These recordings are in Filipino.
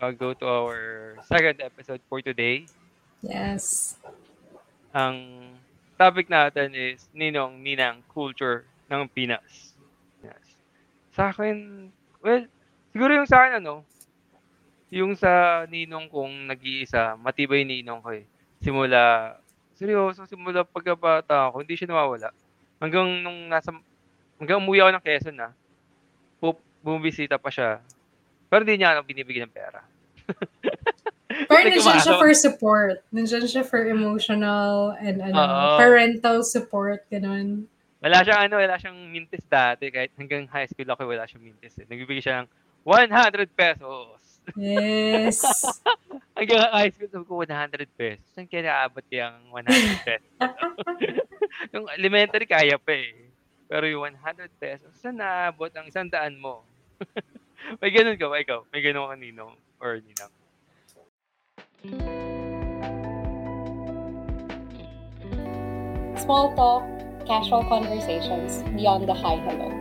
uh, go to our second episode for today. Yes. Ang topic natin is Ninong Ninang Culture ng Pinas. Yes. Sa akin, well, siguro yung sa akin ano, yung sa ninong kong nag-iisa, matibay ninong ko eh. Simula, seryoso, simula pagkabata ako, hindi siya nawawala. Hanggang nung nasa, hanggang umuwi ako ng Quezon na, pu- bumibisita pa siya. Pero hindi niya ako binibigyan ng pera. Pero nandiyan siya for support. Nandiyan siya for emotional and ano, parental support, ganun. Wala siyang ano, wala siyang mintis dati. Kahit hanggang high school ako, wala siyang mintis eh. Nagbibigay siya ng 100 pesos. Yes. Hanggang high school, sabi ko 100 pesos. Saan kaya naabot yung 100 pesos? yung elementary, kaya pa eh. Pero yung 100 pesos, saan naabot ang isang daan mo? may ganun ka ba? Ikaw? May ganun ka or ninang? Small talk, casual conversations beyond the hi hello.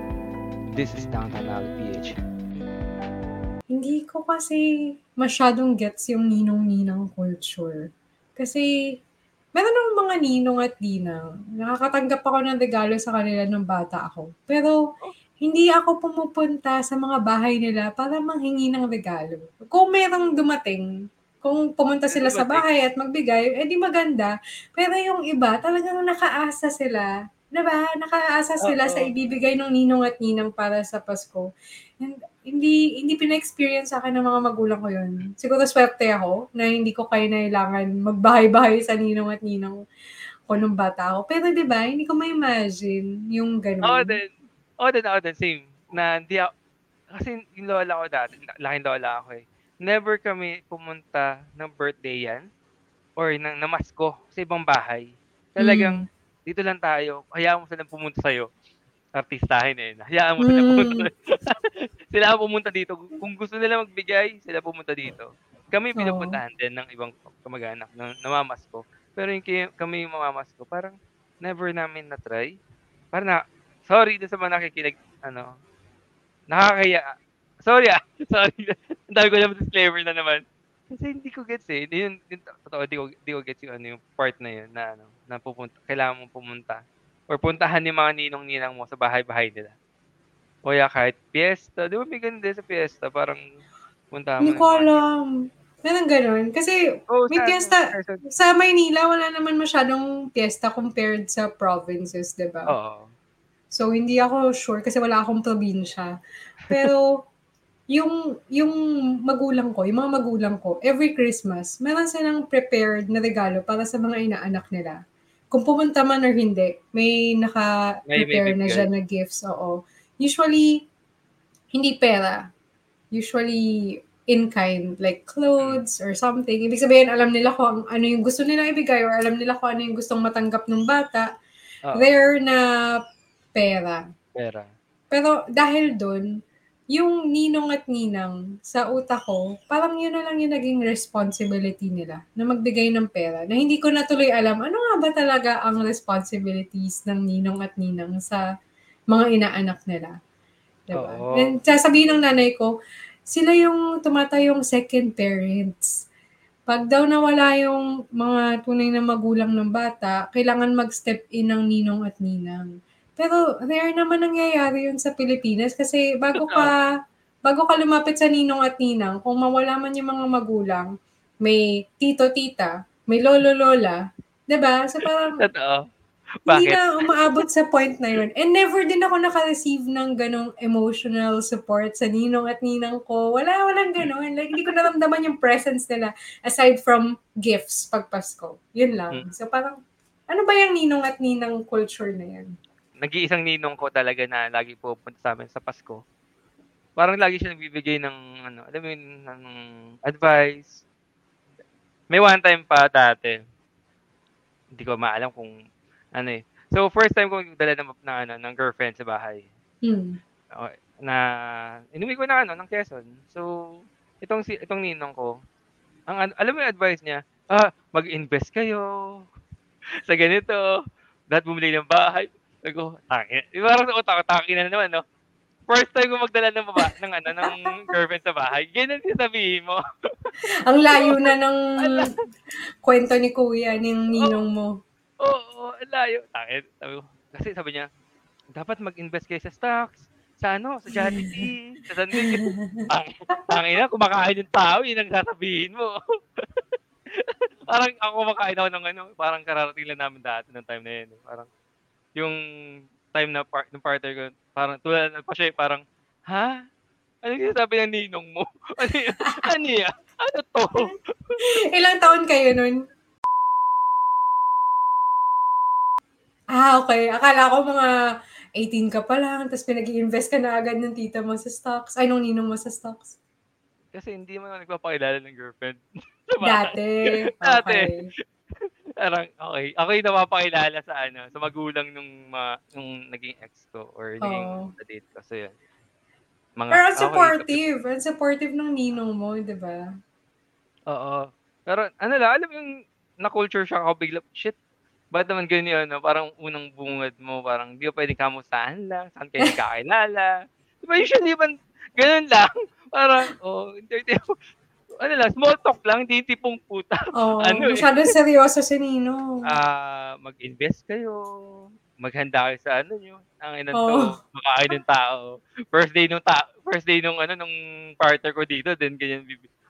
This is Downtown Alley PH. Hindi ko kasi masyadong gets yung ninong-ninang culture. Kasi, meron ng mga ninong at ninang. Nakakatanggap ako ng regalo sa kanila nung bata ako. Pero, hindi ako pumupunta sa mga bahay nila para manghingi ng regalo. Kung merong dumating, kung pumunta sila sa bahay at magbigay, edi maganda. Pero yung iba, talagang nakaasa sila. Diba? Nakaasa sila Oo. sa ibibigay ng ninong at ninang para sa Pasko. And hindi hindi pina-experience sa akin ng mga magulang ko yun. Siguro swerte ako na hindi ko kailangan magbahay-bahay sa ninong at ninang ko nung bata ako. Pero di ba, hindi ko ma-imagine yung ganun. Oo din. Oo din, ako din. Same. Na hindi ako, kasi yung lola ko dati, laking lola ako eh. Never kami pumunta ng birthday yan or ng namasko sa ibang bahay. Talagang dito lang tayo. Hayaan mo silang pumunta sa'yo. Artistahin eh. Hayaan mo silang Mm. pumunta. sila pumunta dito. Kung gusto nila magbigay, sila pumunta dito. Kami Oo. pinupuntahan din ng ibang kamag-anak na namamasko. Pero yung kami yung mamamasko, parang never namin na-try. Parang na, sorry doon sa mga nakikinig, ano, nakakaya. Sorry ah, sorry. Ang dami ko naman disclaimer na naman. Kasi hindi ko gets eh. Hindi Yun, yun, totoo, di ko, di ko gets yung, ano, yung part na yun na, ano, na pupunta, kailangan mong pumunta. Or puntahan yung mga ninong-ninang mo sa bahay-bahay nila. O kaya kahit piyesta. Di ba may ganda sa piyesta? Parang punta mo. Hindi ko alam. Meron ganun. Kasi Oh, may piyesta, sa- Maynila, wala naman masyadong piyesta compared sa provinces, di ba? Oo. So, hindi ako sure kasi wala akong probinsya. Pero, yung, yung magulang ko, yung mga magulang ko, every Christmas, meron silang prepared na regalo para sa mga inaanak nila. Kung pumunta man or hindi, may naka-prepare na dyan na gifts. Oo. Usually, hindi pera. Usually, in kind, like clothes or something. Ibig sabihin, alam nila kung ano yung gusto nilang ibigay or alam nila kung ano yung gustong matanggap ng bata. Oo. Rare na pera. Pera. Pero dahil doon, yung ninong at ninang sa utak ko, parang yun na lang yung naging responsibility nila na magbigay ng pera. Na hindi ko natuloy alam, ano nga ba talaga ang responsibilities ng ninong at ninang sa mga inaanak nila. Diba? Oo. And sasabihin ng nanay ko, sila yung tumatayong second parents. Pag daw nawala yung mga tunay na magulang ng bata, kailangan mag-step in ng ninong at ninang. Pero rare naman nangyayari yun sa Pilipinas kasi bago ka bago ka lumapit sa ninong at ninang, kung mawala man yung mga magulang, may tito-tita, may lolo-lola, 'di ba? So parang Totoo. hindi Bakit? na umaabot sa point na yun. And never din ako naka-receive ng ganong emotional support sa ninong at ninang ko. Wala, walang ganon. Like, hindi ko naramdaman yung presence nila aside from gifts pag Pasko. Yun lang. Mm. So parang, ano ba yung ninong at ninang culture na yan? Nag-iisang ninong ko talaga na lagi pupunta sa amin sa Pasko. Parang lagi siya nagbibigay ng ano, alam mo yun, ng advice. May one time pa dati. Hindi ko maalam kung ano eh. So first time ko dala ng, ng, ano, ng girlfriend sa bahay. Hmm. Okay, na inuwi ko na ano ng Quezon. So itong si itong ninong ko, ang an- alam mo yung advice niya, ah, mag-invest kayo sa ganito. Dapat bumili ng bahay. Sabi ko, tangin. Parang sa utak tangin na naman, no? first time ko magdala ng baba ng ano, ng girlfriend sa bahay, ganun yung sabihin mo. Ang layo na ng kwento ni kuya, ng ninong mo. Oo, oh, ang layo. Takit. Sabi ko, kasi sabi niya, dapat mag-invest kayo sa stocks, sa ano, sa Jollibee, sa Sunday. ang, ang ina, kumakain yung tao, yun ang sasabihin mo. parang ako kumakain ako ng ano, parang kararating lang namin dati ng time na yun. Parang, yung time na part, ng partner ko, parang tulad na pa siya, eh, parang, ha? Ano yung sabi ng ninong mo? ano yun? Ano yan? Ano to? Ilang taon kayo nun? Ah, okay. Akala ko mga 18 ka pa lang, tapos pinag-i-invest ka na agad ng tita mo sa stocks. Ay, nung ninong mo sa stocks. Kasi hindi mo na nagpapakilala ng girlfriend. bahay. Dati. Dati. Okay. Parang, okay. Ako yung napapakilala sa ano, sa magulang nung, ma, nung naging ex ko or naging Oo. date ko. So, yun. Mga, Pero ang okay, supportive. Ang supportive ng ninong mo, di ba? Oo. Pero ano lang, alam mo yung na-culture shock ako bigla, shit, ba't naman ganyan, no? Parang unang bungad mo, parang di ba pwedeng kamustahan lang, saan kayo nagkakilala. Di ba usually, man, ganun lang. Parang, oh, hindi, hindi, ano lang, small talk lang, hindi tipong puta. Oh, Ano eh? masyadong seryoso si Ninong. Ah, mag-invest kayo, maghanda kayo sa ano nyo, ang inan Oo. to, makain ng tao. First day nung ta first day nung ano nung partner ko dito, then ganyan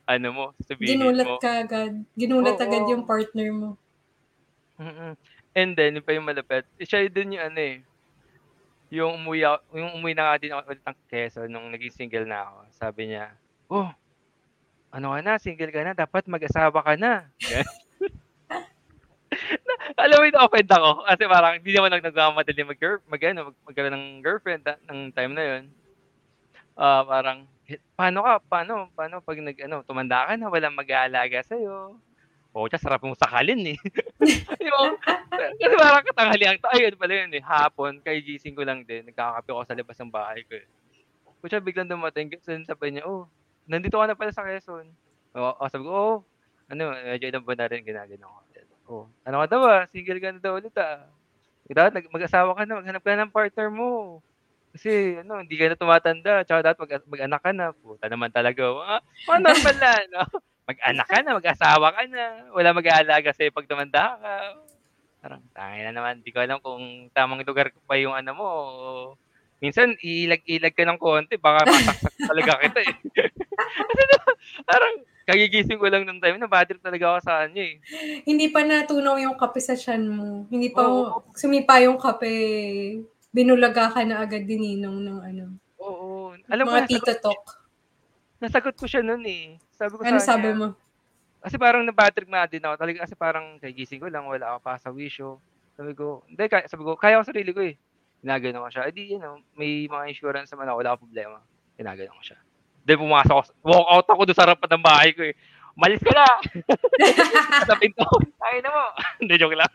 ano mo, sabihin Ginulat mo. ka agad. Ginulat Oo. agad yung partner mo. Mm-mm. And then, yung pa yung malapit, eh, siya din yung ano eh, yung umuwi, ako, yung umuwi na nga din ako ulit ng Quezon nung naging single na ako. Sabi niya, oh, ano ka na, single ka na, dapat mag-asawa ka na. Na- Alam mo, ina-offend ako. Kasi parang hindi naman nag nagmamadali mag, mag, ano, mag, magkaroon ng girlfriend ta- ng time na yun. Ah, parang, "Eh, paano ka, paano, paano pag nag, ano, tumanda ka na, walang mag-aalaga sa'yo. O, oh, sarap mong sakalin eh. yung, kasi parang katanghalian to. Ay, ano pala yun eh. Hapon, kay gising ko lang din. Nagkakape ako sa labas ng bahay ko eh. Kutsa biglang dumating. Sabi niya, oh, nandito ka na pala sa Quezon. O, oh, sabi ko, oh, ano, medyo ilang buwan na rin ginagano ko. Oh, ano ka daw ah, single ka na daw ulit ah. Dapat mag-asawa ka na, maghanap ka na ng partner mo. Kasi ano, hindi ka na tumatanda, tsaka dapat mag- mag-anak ka na. Puta naman talaga. Ah, mga normal na, no? Mag-anak ka na, mag-asawa ka na. Wala mag-aalaga sa'yo pag tumanda ka. Parang, tangin na naman, di ko alam kung tamang lugar pa yung ano mo. o Minsan, ilag-ilag ka ng konti, baka masaksak talaga kita eh. Kasi parang, kagigising ko lang ng time na bad trip talaga ako sa kanya eh. Hindi pa natunaw yung kape sa tiyan mo. Hindi pa Oo. sumipa yung kape. Binulaga ka na agad din Ninong ng ano. Oo. Alam mo, mga nasagot, tito talk. nasagot ko siya noon eh. Sabi ko Ano sa sabi mo? Kasi parang na-bad trip na din ako. Talaga kasi parang kagising ko lang, wala ako pa sa wisho. Sabi ko, hindi, sabi ko, kaya ko sarili ko eh. Ginagano ko siya. Eh di, you know, may mga insurance naman ako, wala akong problema. Ginagano ko siya. Then pumasok ako, walk out ako doon sa harapan ng bahay ko eh. Malis ka na! sa pinto. Ay na mo. Hindi, joke lang.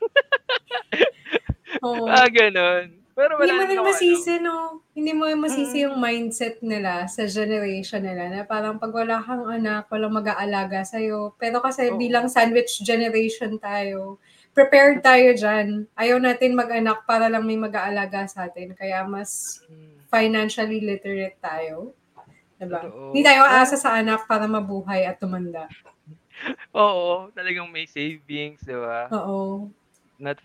Oo. Ah, ganun. Pero wala Hindi mo rin ako, ano. masisi, no? Hindi mo rin masisi Mm. yung mindset nila sa generation nila na parang pag wala kang anak, walang mag-aalaga sa'yo. Pero kasi Oo. bilang sandwich generation tayo, prepared tayo dyan. Ayaw natin mag-anak para lang may mag-aalaga sa atin. Kaya mas Hmm. financially literate tayo. Diba? Totoo. Hindi tayo aasa sa anak para mabuhay at tumanda. Oo, talagang may savings, di ba? Oo. Not,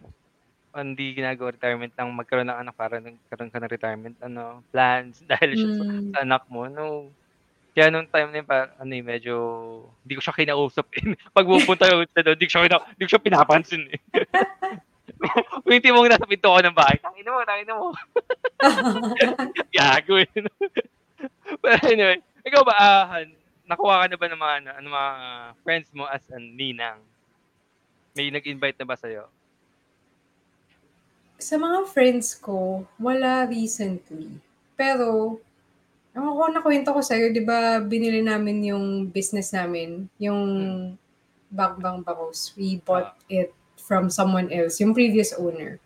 hindi ginagawa retirement lang magkaroon ng anak para nagkaroon ka ng retirement ano plans dahil Mm. sa anak mo. No. Kaya nung time na yun, ano eh, medyo, hindi ko siya kinausap eh. Pag pupunta ko siya doon, hindi ko siya, kina, hindi ko siya pinapansin eh. Kung hindi mo nasa pinto ko ng bahay, tangin mo, tangin mo. Gago eh. Pero anyway, ikaw ba, Han, nakuha ka na ba ng mga, ano, ano, mga friends mo as an ninang? May nag-invite na ba sa'yo? Sa mga friends ko, wala recently. Pero, ako ko nakwento ko sa'yo, di ba binili namin yung business namin, yung Bakbang Bakos. We bought it from someone else, yung previous owner.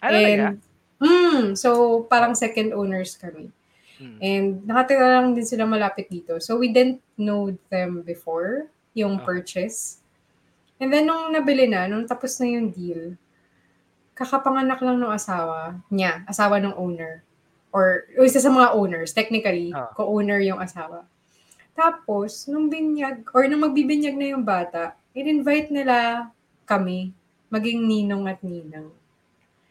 Ah, talaga? mm, so parang second owners kami. Hmm. And nakatira lang din sila malapit dito. So we didn't know them before, yung Ah. purchase. And then nung nabili na, nung tapos na yung deal, kakapanganak lang ng asawa niya, asawa ng owner. Or, o isa sa mga owners, technically, Ah. co-owner yung asawa. Tapos, nung binyag, or nung magbibinyag na yung bata, in-invite nila kami, maging ninong at ninang.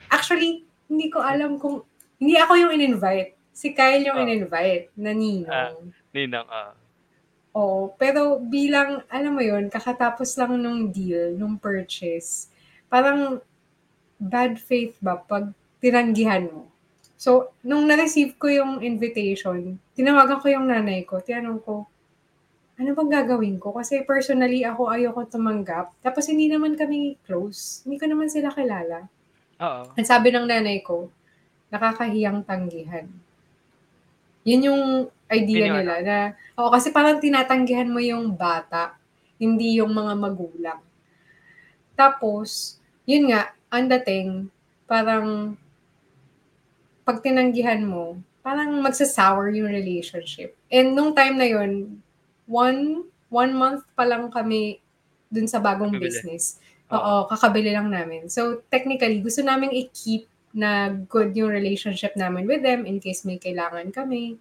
Actually, hindi ko alam kung, hindi ako yung in-invite. Si Kyle yung Ah. in-invite na ninong. Ninang, ah. Oo, pero bilang, alam mo yun, kakatapos lang nung deal, nung purchase, parang bad faith ba pag tinanggihan mo? So, nung na-receive ko yung invitation, tinawagan ko yung nanay ko, tinanong ko, ano bang gagawin ko? Kasi personally, ako ayoko tumanggap. Tapos hindi naman kami close. Hindi ko naman sila kilala. Oo. Ang sabi ng nanay ko, nakakahiyang tanggihan. Yun yung idea yung nila na, oo, kasi parang tinatanggihan mo yung bata, hindi yung mga magulang. Tapos, yun nga, ang dating, parang, pag tinanggihan mo, parang magsasour yung relationship. And nung time na yun, one, one month pa lang kami dun sa bagong Kakabili. business. Oo, kakabili lang namin. So, technically, gusto namin i-keep na good yung relationship namin with them in case may kailangan kami.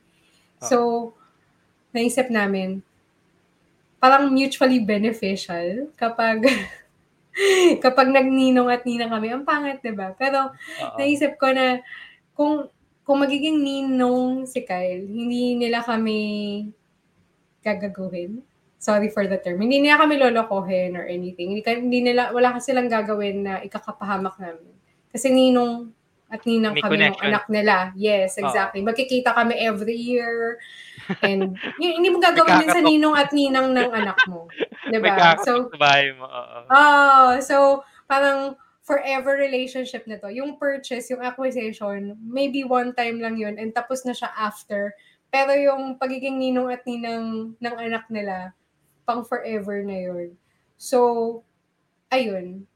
So, naisip namin, parang mutually beneficial kapag kapag nagninong at ninang kami. Ang pangit, 'di ba? Pero Oo. naisip ko na kung kung magiging ninong si Kyle, hindi nila kami gagaguhin. Sorry for the term. Hindi nila kami lolokohin or anything. Hindi, hindi nila, wala kasi silang gagawin na ikakapahamak namin. Kasi ninong at ninang May kami ng connection. anak nila. Yes, exactly. Magkikita kami every year. And yun, hindi mo gagawin din sa ninong at ninang ng anak mo. Diba? So, mo. Oo. Oh, so parang forever relationship na to. Yung purchase, yung acquisition, maybe one time lang yun and tapos na siya after. Pero yung pagiging ninong at ninang ng anak nila, pang forever na yun. So, ayun.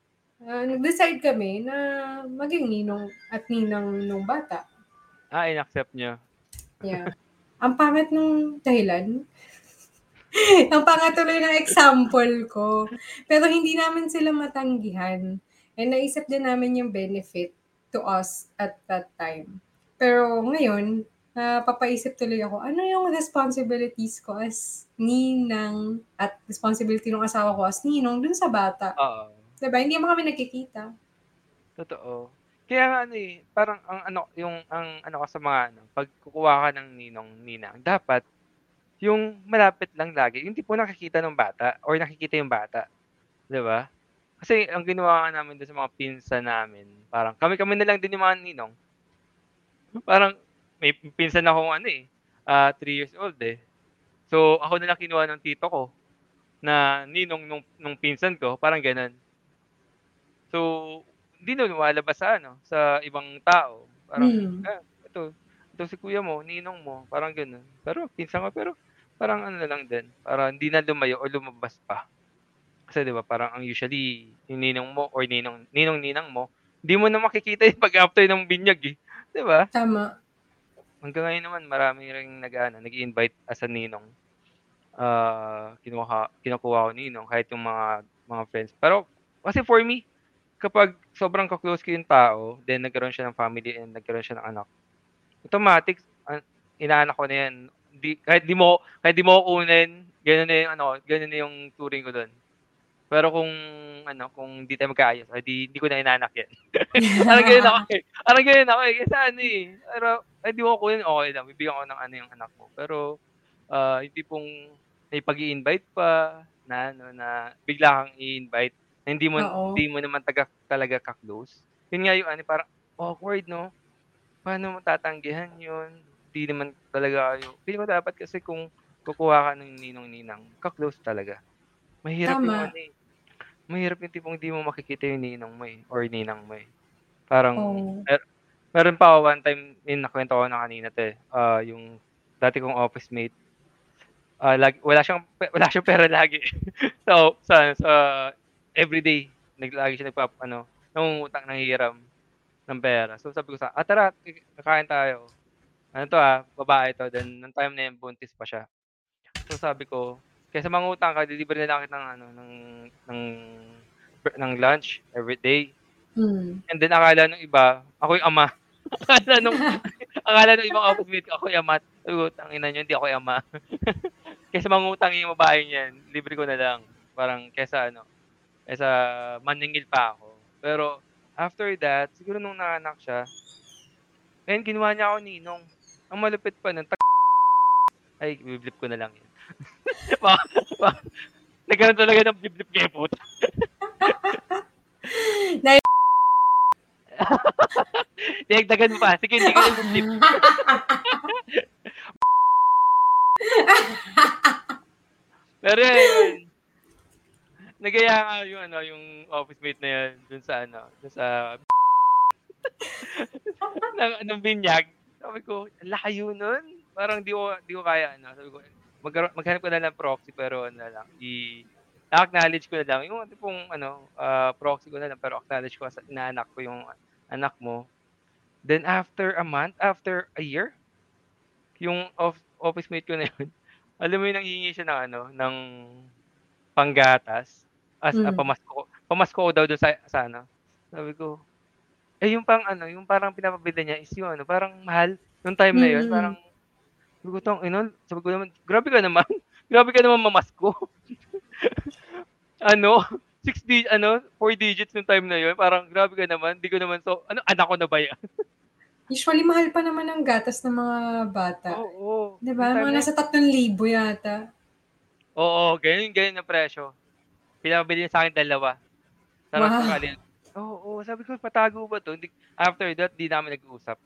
Ah, nag-decide kami na maging ninong at ninang nung bata. Ah, in-accept nyo. Yeah. Ang pangit nung dahilan. Ang pangat tuloy ng example ko. Pero hindi namin sila matanggihan. And naisip din namin yung benefit to us at that time. Pero ngayon, napapaisip tuloy ako, ano yung responsibilities ko as ninang at responsibility ng asawa ko as ninong dun sa bata. Oo. Diba? Hindi mo kami nakikita. Totoo. Kaya nga ano eh, parang ang ano, yung ang ano ka sa mga ano, pag kukuha ka ng ninong ninang, dapat yung malapit lang lagi, yung tipo nakikita ng bata or nakikita yung bata. 'Di ba? Kasi ang ginawa namin doon sa mga pinsan namin, parang kami-kami na lang din yung mga ninong. Parang may pinsan akong ano eh, ah 3 years old eh. So ako na lang kinuha ng tito ko na ninong nung, nung pinsan ko, parang ganun. So, hindi na lumalabas sa ano, sa ibang tao. Parang, Hmm. ah, ito, ito si kuya mo, ninong mo, parang ganun. Pero, pinsan ko, pero, parang ano na lang din, para hindi na lumayo o lumabas pa. Kasi, di ba, parang ang usually, yung ninong mo or ninong, ninong ninang mo, hindi mo na makikita yung pag-after ng binyag eh. Di ba? Tama. Hanggang ngayon naman, marami ring nag, ano, nag-invite as a ninong. Ah, kinuha, kinukuha ko ninong, kahit yung mga, mga friends. Pero, kasi for me, kapag sobrang ka-close ko yung tao, then nagkaroon siya ng family and nagkaroon siya ng anak, automatic, an- inaanak ko na yan. Di, kahit di mo, kahit di mo kunin, ganun na yung, ano, ganun na yung turing ko doon. Pero kung, ano, kung di tayo magkaayos, ay di, di ko na inaanak yan. Parang ganyan ako eh. Parang ganyan ako eh. Kasi ano eh. Pero, ay di mo ko kunin, okay lang. Bibigyan ko ng ano yung anak mo. Pero, ah yung tipong may pag invite pa, na, ano, na bigla kang i-invite, na hindi mo, Oo. hindi mo naman taga, talaga ka-close. Yun nga yung ano, parang awkward, no? Paano mo tatanggihan yun? Hindi naman talaga kayo. Feeling ko dapat kasi kung kukuha ka ng ninong-ninang, ka-close talaga. Mahirap yung Tama. ano eh. Mahirap yung tipong hindi mo makikita yung ninong mo eh, or ninang mo eh. Parang, Oo. mer- meron pa ako one time, yung nakwento ko na kanina te, ah yung dati kong office mate, ah lag, wala siyang wala siyang pera lagi. so, sa sa everyday, naglagi siya nagpap ano, nangungutang ng hiram ng pera. So sabi ko sa, ah tara, kakain tayo. Ano to ah, babae to. Then, nung time na yun, buntis pa siya. So sabi ko, kaysa mangutang ka, deliver na lang kita ng ano, ng, ng, ng lunch every day. Hmm. And then akala nung iba, ako yung ama. akala nung Akala ng ibang office mate ko, ako yung ama. Sabi ko, tangina nyo, hindi ako yung ama. kesa mangutang yung babae niyan, libre ko na lang. Parang kesa ano, kesa maningil pa ako. Pero after that, siguro nung naanak siya, ayun, ginawa niya ako ninong. Ang malupit pa nun, ay, biblip ko na lang yun. Nagkaroon talaga ng biblip kay puta. Na- mo pa. Sige, hindi ko na biblip. Pero yun, nagaya nga yung ano, yung office mate na yun dun sa ano, dun sa ng, ng binyag. Sabi ko, "Ang layo nun. Parang di ko, di ko kaya, ano. Sabi ko, magkaroon, maghanap ko na lang proxy, pero ano na lang, i, acknowledge ko na lang. Yung tipong, ano, ah, proxy ko na lang, pero acknowledge ko sa inaanak ko yung anak mo. Then after a month, after a year, yung off, office mate ko na yun, alam mo yung nanghihingi siya ng ano, ng panggatas. As Mm. pamasko ko. Pamasko ko daw doon sa, sa ano. Sabi ko, eh yung pang ano, yung parang pinapabili niya is yung ano, parang mahal. Nung time na yun, Mm. parang, sabi ko, tong, ino, sabi ko naman, grabe ka naman. grabe ka naman mamasko. ano, six di, ano, four digits nung time na yun. Parang, grabe ka naman. Di ko naman, so, ano, anak ko na ba yan? Usually, mahal pa naman ang gatas ng mga bata. Oo. oo. Di ba? Nung time Mga na nasa 3,000 yata. Oo, ganyan, ganyan na presyo. Pinapabili niya sa akin dalawa. Sarap Wow. Oo, oo, sabi ko, patago ba to? Hindi, after that, di namin nag-uusap.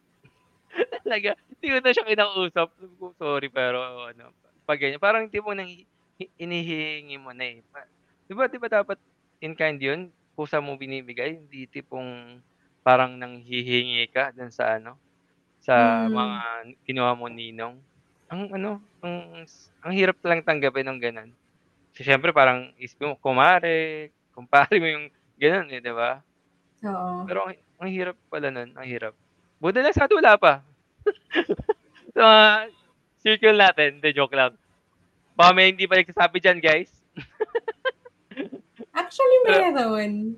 Talaga, hindi ko na siya kinausap. Sorry, pero ano, pag ganyan, parang tipo nang hi- inihingi mo na eh. Di ba, di ba dapat in kind yun? Pusa mo binibigay, hindi tipong parang nang hihingi ka dun sa ano, sa Mm. mga kinuha mo ninong. Ang ano, ang, ang hirap lang tanggapin ng ganun. Kasi syempre parang isip mo, kumare, kumpare mo yung ganun eh, di ba? Oo. Pero ang, ang hirap pala nun, ang hirap. Buti lang sa wala pa. sa mga circle natin, de joke lang. Baka may hindi pa nagsasabi dyan, guys. Actually, meron.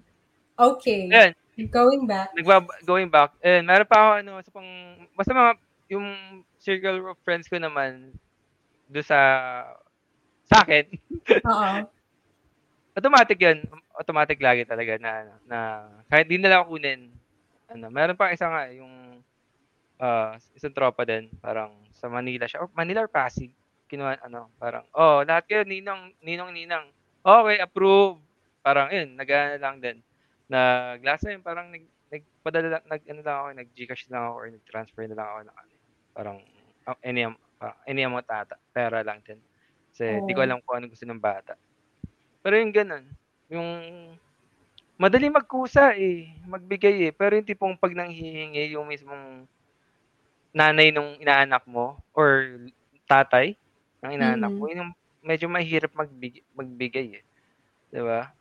Okay. Ayan, Going back. nagba going back, eh, meron pa ako ano, sa pang, basta mga, yung circle of friends ko naman, do sa, sa akin, Oo. automatic yun. Automatic lagi talaga na, ano, na kahit di nila ako kunin, ano, meron pa isa nga, yung, ah, isang tropa din, parang sa Manila siya, or Manila or Pasig, kinuha, ano, parang, oh, lahat kayo, ninong, ninong, ninang, okay, approve, parang, yun, nag lang din, nag, last time, parang, nag, nagpadala, nag, ano lang ako, nag-gcash lang ako, or nag-transfer na lang ako, ng, ano, parang, uh, any, parang, any amount ata, pera lang din. Kasi, di ko Oo. alam kung ano gusto ng bata. Pero yung ganun, yung madali magkusa eh, magbigay eh. Pero yung tipong pag nanghihingi yung mismong nanay nung inaanak mo or tatay ng inaanak Mhm. mo, yun yung medyo mahirap magbigay, magbigay eh. 'Di ba?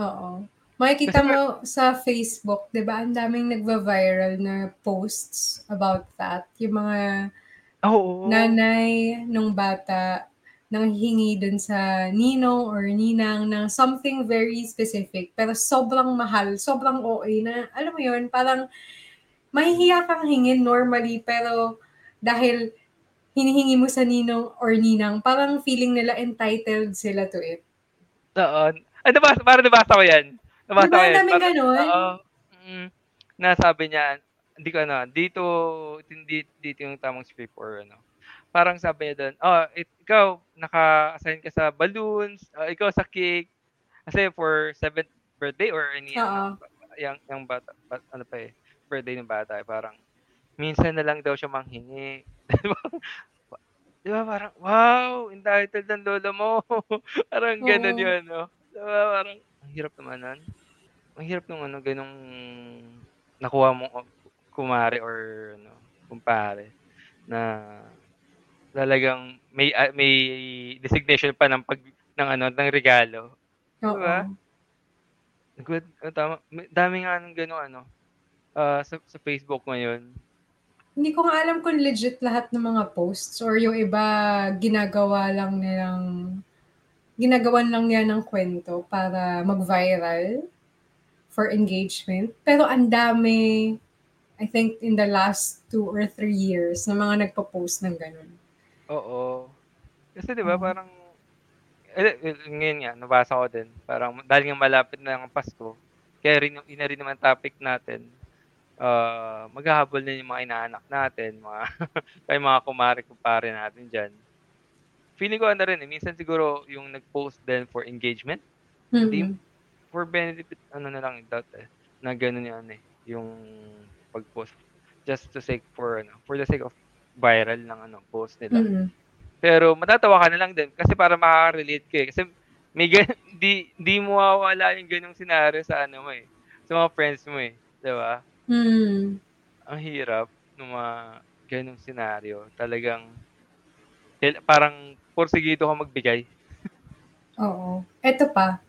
Oo. Makikita mo sa Facebook, di ba, ang daming nagva-viral na posts about that. Yung mga Oo. nanay nung bata nang hingi dun sa ninong or ninang ng something very specific pero sobrang mahal, sobrang OA na, alam mo yun, parang mahihiya kang hingin normally pero dahil hinihingi mo sa ninong or ninang, parang feeling nila entitled sila to it. Oo. Ay, nabasa, parang nabasa ko yan. Nabasa Diba, ko yan. Parang- ganun? Oo. Mm, nasabi niya, hindi ko ano, dito, hindi, dito yung tamang script or ano. Parang sabi niya doon, oh, it- ikaw, naka-assign ka sa balloons, ah, ikaw sa cake, kasi for seventh birthday or any, ano, yung, yung bata, bat- ano pa eh, birthday ng bata, eh, parang, minsan na lang daw siya manghingi. Di ba parang, wow, entitled ng lola mo. parang ganun Oo. yun, no? Di ba parang, ang hirap naman nun. Ang hirap nung ano, ganung nakuha mo kumare or ano, kumpare na talagang may ah, may designation pa ng pag ng ano ng regalo. Oo. Diba? Good, ano, tama. Dami nga ng gano'n ano. ah, sa, sa Facebook ngayon. Hindi ko nga alam kung legit lahat ng mga posts or yung iba ginagawa lang nilang ginagawan lang niya ng kwento para mag-viral for engagement. Pero ang dami I think in the last two or three years na mga nagpo-post ng ganun. Oo. Kasi 'di ba Oo. parang eh, eh, ngayon nga nabasa ko din parang dahil nga malapit na ang Pasko, kaya rin yun na rin naman topic natin, ah, maghahabol na yung mga inaanak natin, mga yung mga kumare-kumpare natin diyan. Feeling ko ano rin, eh, minsan siguro yung nag-post din for engagement, hindi Mm. for benefit ano na lang that eh, na gano'n yung ano eh, yung pag-post just to sake for ano, for the sake of viral ng ano, post nila. Mm. Pero matatawa ka na lang din kasi para makaka-relate ka eh. Kasi may gan di di mo mawawala yung gano'ng senaryo sa ano mo eh, sa mga friends mo eh, 'di ba? Mm. Ang hirap nung mga gano'ng senaryo. Talagang parang porsigido ka magbigay. Oo. Eto pa,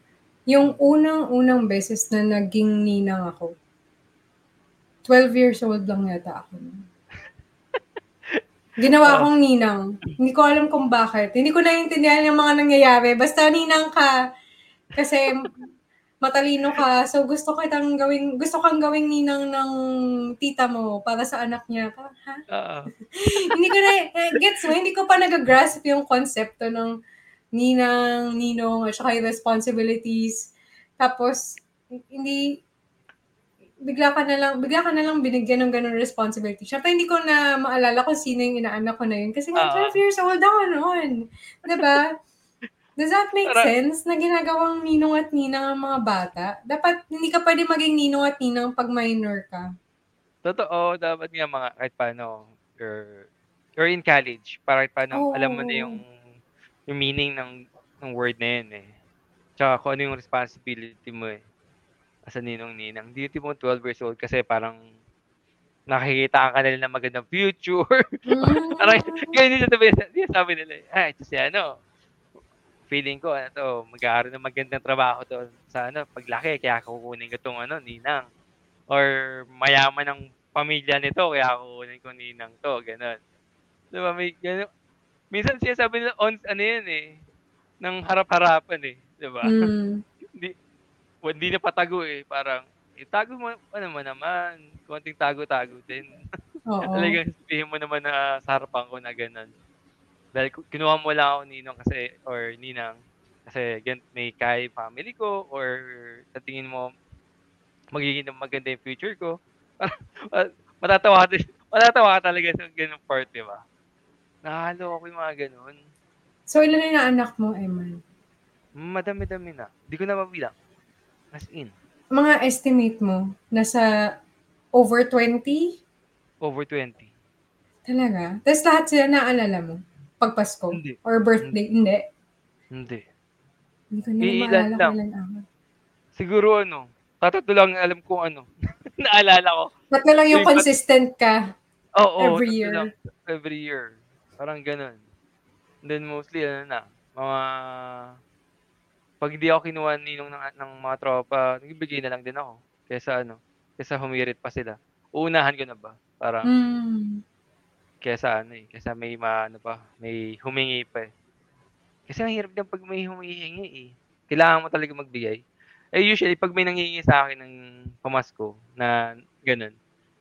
yung unang-unang beses na naging ninang ako, 12 years old lang yata ako nun. Ginawa Oo. akong ninang. Hindi ko alam kung bakit. Hindi ko naiintindihan yung mga nangyayari. Basta ninang ka. Kasi matalino ka. So gusto kitang gawing gusto kang gawing ninang ng tita mo para sa anak niya. Ha? Oo. hindi ko na eh, gets mo, hindi ko pa nagagrasp yung konsepto ng ninang, ninong, at saka yung responsibilities. Tapos, hindi, bigla ka na lang, bigla ka na lang binigyan ng ganun responsibility. Siyempre, hindi ko na maalala kung sino yung inaanak ko na yun. Kasi nga, Oo. 12 years old ako noon. Diba? Does that make Para- sense na ginagawang ninong at ninang ang mga bata? Dapat, hindi ka pwede maging ninong at ninang pag minor ka. Totoo, dapat nga mga kahit paano you're you're in college, para kahit paano Oo. alam mo na yung yung meaning ng ng word na yun eh. Tsaka kung ano yung responsibility mo eh. As a ninong-ninang. Di mo 12 years old kasi parang nakikita ka nila ng magandang future. Mm. parang ganyan yung sabi, yung sabi nila. Ah, ito si ano. Feeling ko, ano to, mag-aaral ng magandang trabaho to sa ano, paglaki, kaya kukunin ko tong ano, ninang. Or mayaman ng pamilya nito, kaya kukunin ko ninang to, ganun. Diba, may ganun. Minsan siya sabi nila, on, ano yun eh, ng harap-harapan eh. Diba? Mm. Hindi, na patago eh. Parang, itago mo, ano mo naman, konting tago-tago din. Oo. Talagang sabihin mo naman na sa harapan ko na ganun. Dahil kinuha mo lang ako ninong kasi, or ninang, kasi gan may kay family ko, or sa tingin mo, magiging maganda yung future ko. Matatawa ka, matatawa ka talaga sa ganung part, di ba? Nahalo ako yung mga ganun. So, ilan na anak mo, Eman? Madami-dami na. Hindi ko na mabilang. As in, Mga estimate mo, nasa over 20? over 20. Talaga? Tapos lahat sila naalala mo? Pag Pasko? Hindi. Or birthday? Hindi. Hindi. Hindi ko na maalala lang. kailan ako. Siguro ano, tatatlo lang alam ko ano. Naalala ko. Na lang yung Wait, but- consistent ka? Oo, Every tatlo year. lang. Every year. Parang ganun. And then mostly, ano na, mga... Pag hindi ako kinuha ninong ng, ng mga tropa, nagbibigay na lang din ako. Kesa ano, kesa humirit pa sila. Uunahan ko na ba? Parang, Hmm. kesa ano eh, kesa may ma, ano pa, may humingi pa eh. Kasi ang hirap din pag may humihingi eh. Kailangan mo talaga magbigay. Eh usually, pag may nangingi sa akin ng pamasko na ganun,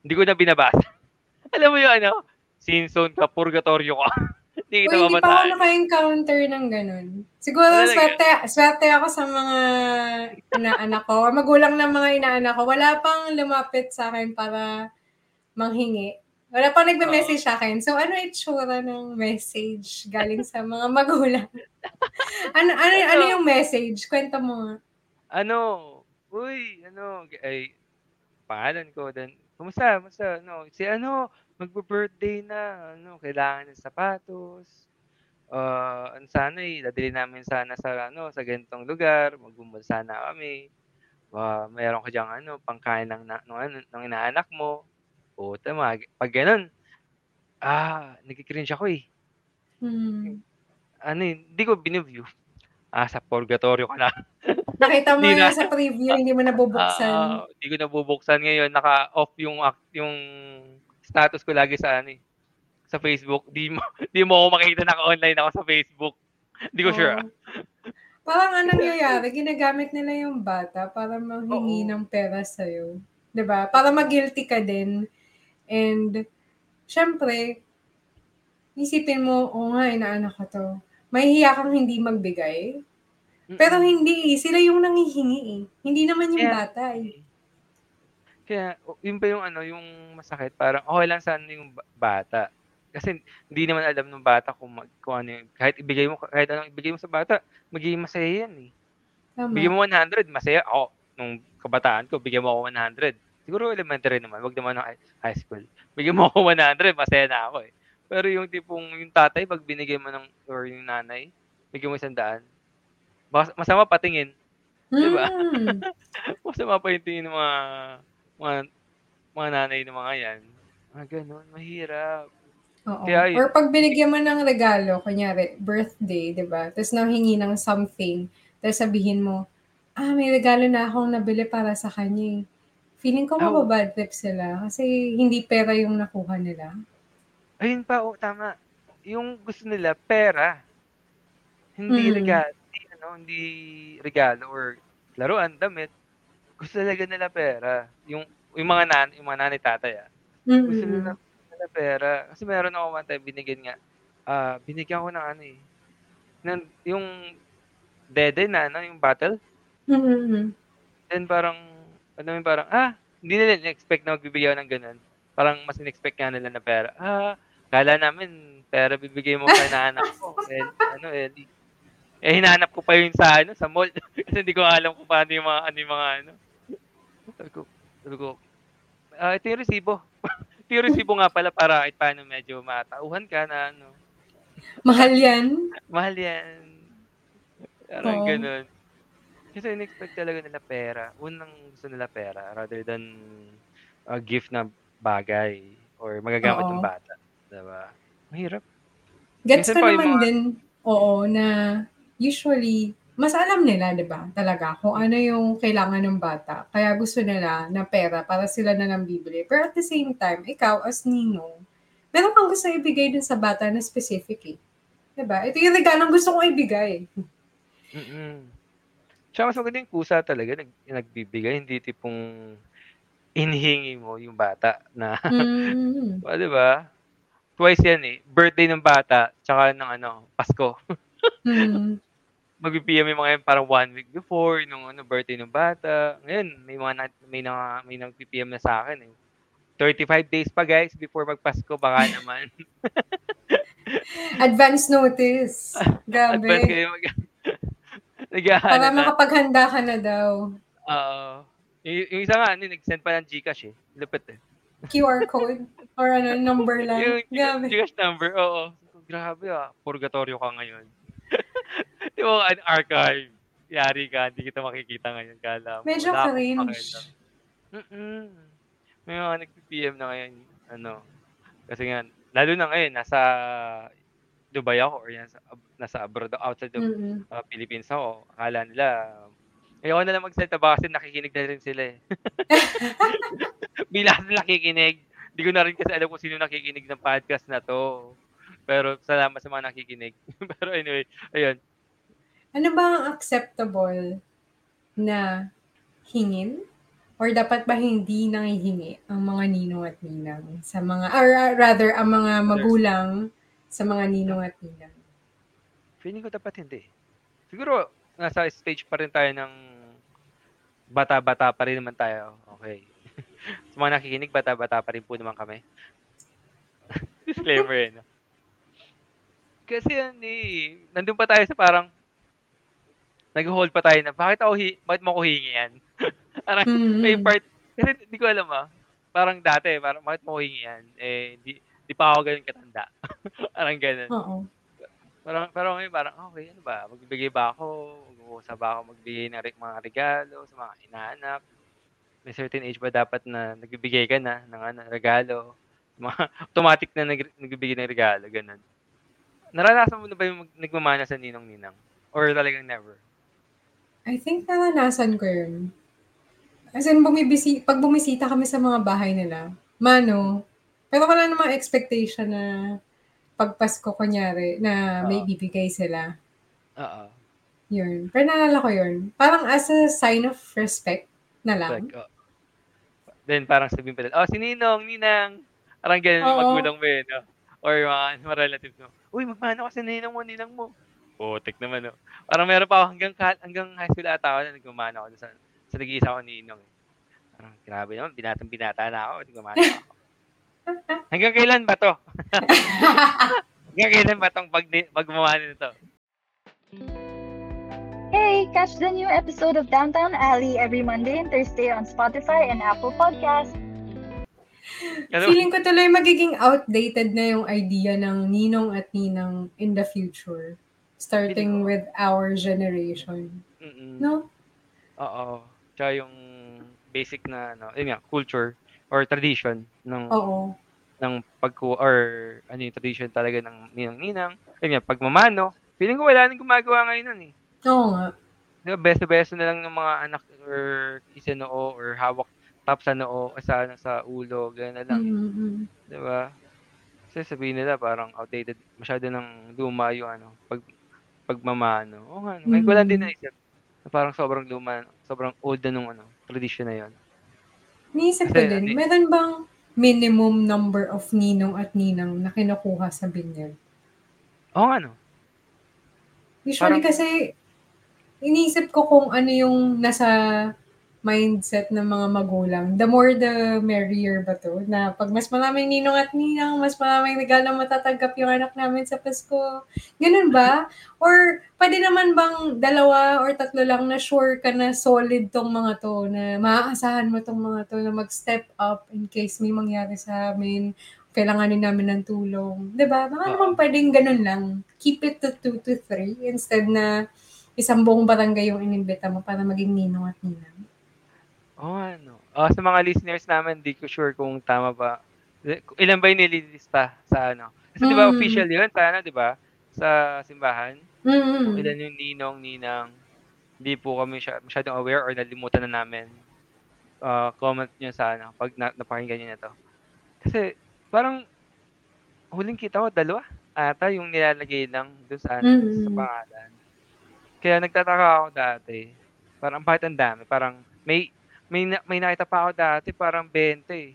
hindi ko na binabasa. Alam mo yung ano, sin zone ka, purgatorio ka. hindi Uy, kita hindi pa ako naka-encounter ng ganun. Siguro, Talaga? swerte, swerte ako sa mga inaanak ko. Magulang ng mga inaanak ko. Wala pang lumapit sa akin para manghingi. Wala pang nagme-message sa akin. So, ano itsura ng message galing sa mga magulang? ano, ano, ano yung message? Kwento mo nga. Ano, uy, ano, ay, pangalan ko, then, kumusta, kumusta, ano, si ano, magbe-birthday na, ano, kailangan ng sapatos, ah, ano sana eh, dadali namin sana sa, ano, sa ganitong lugar, magbumol sana kami, ah, mayroon ka diyang, ano, pangkain ng, na, ng, ano, ng inaanak mo, o, tama, pag ganun, ah, nagkikringe ako eh, Hmm. ano eh, hindi ko biniview, ah, sa purgatorio ka na, Nakita mo na. sa preview, hindi mo nabubuksan. Ah, hindi ko nabubuksan ngayon. Naka-off yung yung status ko lagi sa ano eh, sa Facebook. Di mo di mo ako makita naka-online ako sa Facebook. Hindi ko sure. ah. Parang anong nangyayari, ginagamit nila yung bata para manghingi Oo. ng pera sa'yo. 'Di ba? Para mag-guilty ka din. And, syempre, isipin mo, oo nga, inaanak ko to. Mahihiya kang hindi magbigay. Pero hindi. Sila yung nangihingi eh. Hindi naman yung Kaya bata eh. Kaya yun pa yung ano, yung masakit parang okey lang sana yung ba bata. Kasi hindi naman alam nung bata kung mag kung ano yung kahit ibigay mo kahit anong ibigay mo sa bata, magiging masaya yan, eh. Bigyan Tama. mo 100 masaya ako nung kabataan ko bigyan mo ako 100. Siguro elementary naman, wag naman ng high school. Bigyan mo ako 100 masaya na ako, eh. Pero yung tipong yung tatay 'pag binigay mo ng or yung nanay, bigyan mo 100 mas masama patingin, 'di ba? Hmm. Masama pa yung tingin ng mga mga mga nanay ng mga yan. Mga gano'n, mahirap. Oo. Kaya yun. Or 'pag binigyan mo ng regalo, kunyari birthday, 'di ba? Tapos nanghingi ng something, tapos sabihin mo, "Ah, may regalo na akong nabili para sa kanya, eh." Feeling ko Oh. maba-bad trip sila kasi hindi pera yung nakuha nila. Ayun pa, oo, tama. Yung gusto nila pera. Hindi Mm. regalo, hindi ano, hindi regalo or laruan, damit. Gusto talaga nila pera. Yung yung mga nan yung mga nanay, tatay, ah. Gusto nila nila pera. Kasi meron ako one time binigyan nga, ah, binigyan ko ng ano, eh, ng yung dede na ano, yung bottle. Mm. Then parang mo yung parang, ah, hindi nila in-expect na magbibigay ako ng gano'n. Parang mas in-expect nga nila na pera. Ah, akala namin pera bibigay mo kay inaanak ko, eh, ano, Ellie. Eh, hinahanap ko pa yun sa ano, sa mall. Kasi hindi ko alam kung paano yung mga ano yung mga ano. Sabi ko sabi ko, ah, ito yung resibo. Ito yung resibo nga pala para kahit paano medyo matauhan ka na ano, Mahal 'yan. mahal yan. Parang Oo. gano'n. Kasi in-expect talaga nila pera. Unang gusto nila pera rather than a gift na bagay or magagamit ng Oo. bata, 'di ba? Mahirap. Gets Minsan ko naman mga din, oo, na usually mas alam nila, 'di ba, talaga kung ano yung kailangan ng bata. Kaya gusto nila na pera para sila na lang bibili. Pero at the same time, ikaw as ninong, meron kang gustong ibigay dun sa bata na specific, eh. 'Di ba? Ito yung regalong gusto kong ibigay. Mm. Tsaka mas maganda yung kusa talaga nag nagbibigay, hindi tipong hinihingi mo yung bata na oh, 'di ba? Twice yan, eh, birthday ng bata tsaka ng ano, Pasko. Mm. Magpi-PM yung mga yan parang 1 week before nung ano, birthday ng bata. Ngayon may mga nag may na may nagpi-PM na sa'kin, eh. 35 days pa guys before mag-Pasko baka naman. Advance notice. Advance Grabe. kayo mag Para na. makapaghanda ka na daw. Oo. Yung yung isa nga ano, nag-send pa ng GCash, eh. Lupit, eh. QR code or ano, number lang. Yung Gcash. GCash number, oo. Grabe, ah, purgatorio ka ngayon. Di ba, an archive. Yari ka, hindi kita makikita ngayon. Kala mo, Medyo wala cringe. Mm-mm. May mga nag-PM na ngayon, ano, kasi nga, lalo na ngayon, nasa Dubai ako or yan, sa, nasa abroad, outside of Mm. uh, Philippines ako. Akala nila, ayoko na lang magsalita baka kasi nakikinig na rin sila eh. Bigla sila nakikinig. Hindi ko na rin kasi alam kung sino nakikinig ng podcast na to. Pero salamat sa mga nakikinig. Pero anyway, ayun. Ano ba ang acceptable na hingin? Or dapat ba hindi nangihingi ang mga ninong at ninang sa mga, or uh, rather, ang mga magulang sa mga ninong at ninang? Feeling ko dapat hindi. Siguro, nasa stage pa rin tayo ng bata-bata pa rin naman tayo. Okay. sa mga nakikinig, bata-bata pa rin po naman kami. Disclaimer eh. No? Kasi yan eh, nandun pa tayo sa parang, nag-hold pa tayo na, bakit ako, hi- bakit mo ko hingi yan? parang, may Mm. part, kasi hindi ko alam ah, parang dati, parang, bakit mo ko hingi yan? Eh, di, di pa ako ganun katanda. parang ganun. Oo. Parang, pero ngayon parang, okay, ano ba, magbibigay ba ako, mag-uusap ba ako magbigay ng re- mga regalo sa mga inaanak? May certain age ba dapat na nagbibigay ka na ng ano, regalo? Mga automatic na nag, nagbibigay ng regalo, ganun. Naranasan mo na ba yung mag, nagmamana sa ninong-ninang? Or talagang never? I think naranasan ko yun. As in, bumibisi, pag bumisita kami sa mga bahay nila, mano, pero wala namang expectation na pag Pasko, kunyari, na may Oo. bibigay sila. Oo. Yun. Pero naalala ko yun. Parang as a sign of respect na lang. Like, oh. Then parang sabihin pa nila, oh, si Ninong, Ninang, Parang ganun yung Oo. magulang mo eh, no? Or mga, mga relatives mo. Uy, magmano kasi ninang mo, ninang mo. Putik naman, no? Parang meron pa ako hanggang, hanggang high school ata ako na nagmamana ako sa, sa nag-iisa ko ninong. eh. Parang grabe naman, binatang binata na ako, nagmamana ako. hanggang kailan ba to? hanggang kailan ba tong pag, pagmamana nito? Hey, catch the new episode of Downtown Alley every Monday and Thursday on Spotify and Apple Podcasts. Ano? Feeling ko tuloy magiging outdated na yung idea ng ninong at ninang in the future. Starting with our generation. Mm-mm. No? Oo. Tsaka yung basic na, ano, yun nga, culture or tradition ng Oo. ng pagku or ano yung tradition talaga ng ninang-ninang. Yun nga, pagmamano. Feeling ko wala nang gumagawa ngayon nun eh. Oo nga. Di ba, beso-beso na lang ng mga anak or isa noo or hawak tap sa noo, sa, ano, sa ulo, gano'n na lang. Mm-mm. Di ba? Kasi sabihin nila parang outdated, masyado ng luma yung ano, pag, pagmamano. Oo nga, no. ngayon ko lang din Mm. naisip na parang sobrang luma, sobrang old na nung ano, tradition na yon. Niisip ko din, hindi- meron bang minimum number of ninong at ninang na kinukuha sa binyag? Oo nga, no? Usually Parang- kasi, iniisip ko kung ano yung nasa mindset ng mga magulang. The more the merrier ba to? Na pag mas maraming ninong at ninang, mas maraming regalo matatanggap yung anak namin sa Pasko. Ganun ba? Or pwede naman bang dalawa or tatlo lang na sure ka na solid tong mga to, na maaasahan mo tong mga to na mag-step up in case may mangyari sa amin, kailanganin namin ng tulong. ba? Baka Oo. naman pwedeng ganun lang. Keep it to 2 to 3 instead na isang buong barangay yung inimbita mo para maging ninong at ninang. Oo nga, no? Ah, sa mga listeners namin, di ko sure kung tama ba. Ilan ba yung nililista sa ano? Kasi di ba Mm. official yun sa ano, di ba? Sa simbahan. Mm. Ilan yung ninong, ninang. Hindi po kami sya- masyadong aware or nalimutan na namin. Ah, comment nyo sa ano, pag na, napakinggan nyo na to. Kasi parang huling kita ko, dalawa ata yung nilalagay lang doon sa, ano, Mm. sa pangalan. Kaya nagtataka ako dati. Parang bakit ang dami? Parang may may na- may nakita pa ako dati parang 20 eh.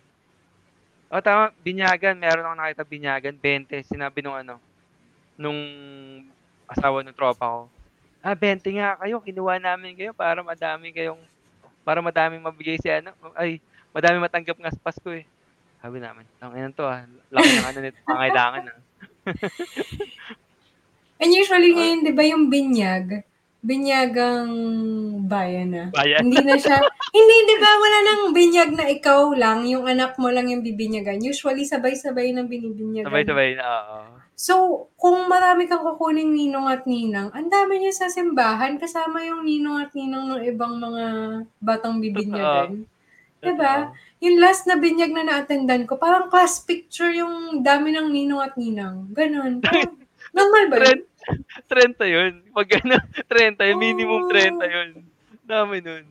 O tama, binyagan, meron akong nakita binyagan, 20. Sinabi nung ano, nung asawa ng tropa ko. Ah, 20 nga kayo, kinuha namin kayo para madami kayong, para madaming mabigay si ano, ay, madami matanggap nga sa Pasko eh. Sabi namin, ang inan to ah, laki ng ano nito, pangailangan ah. And usually ngayon, di ba yung binyag, binyagang bayan na. Bayan. Hindi na siya, hindi, di ba, wala nang binyag na ikaw lang, yung anak mo lang yung bibinyagan. Usually, sabay-sabay ng binibinyagan. Sabay-sabay na, oo. So, kung marami kang kukuning ninong at ninang, ang dami niya sa simbahan, kasama yung ninong at ninang ng ibang mga batang bibinyagan. Diba? Yung last na binyag na na-attendan ko, parang class picture yung dami ng ninong at ninang. Ganon. Parang, normal ba yun? 30 yun. Pag ano, 30 yun, minimum Oh. 30 yun. Dami nun.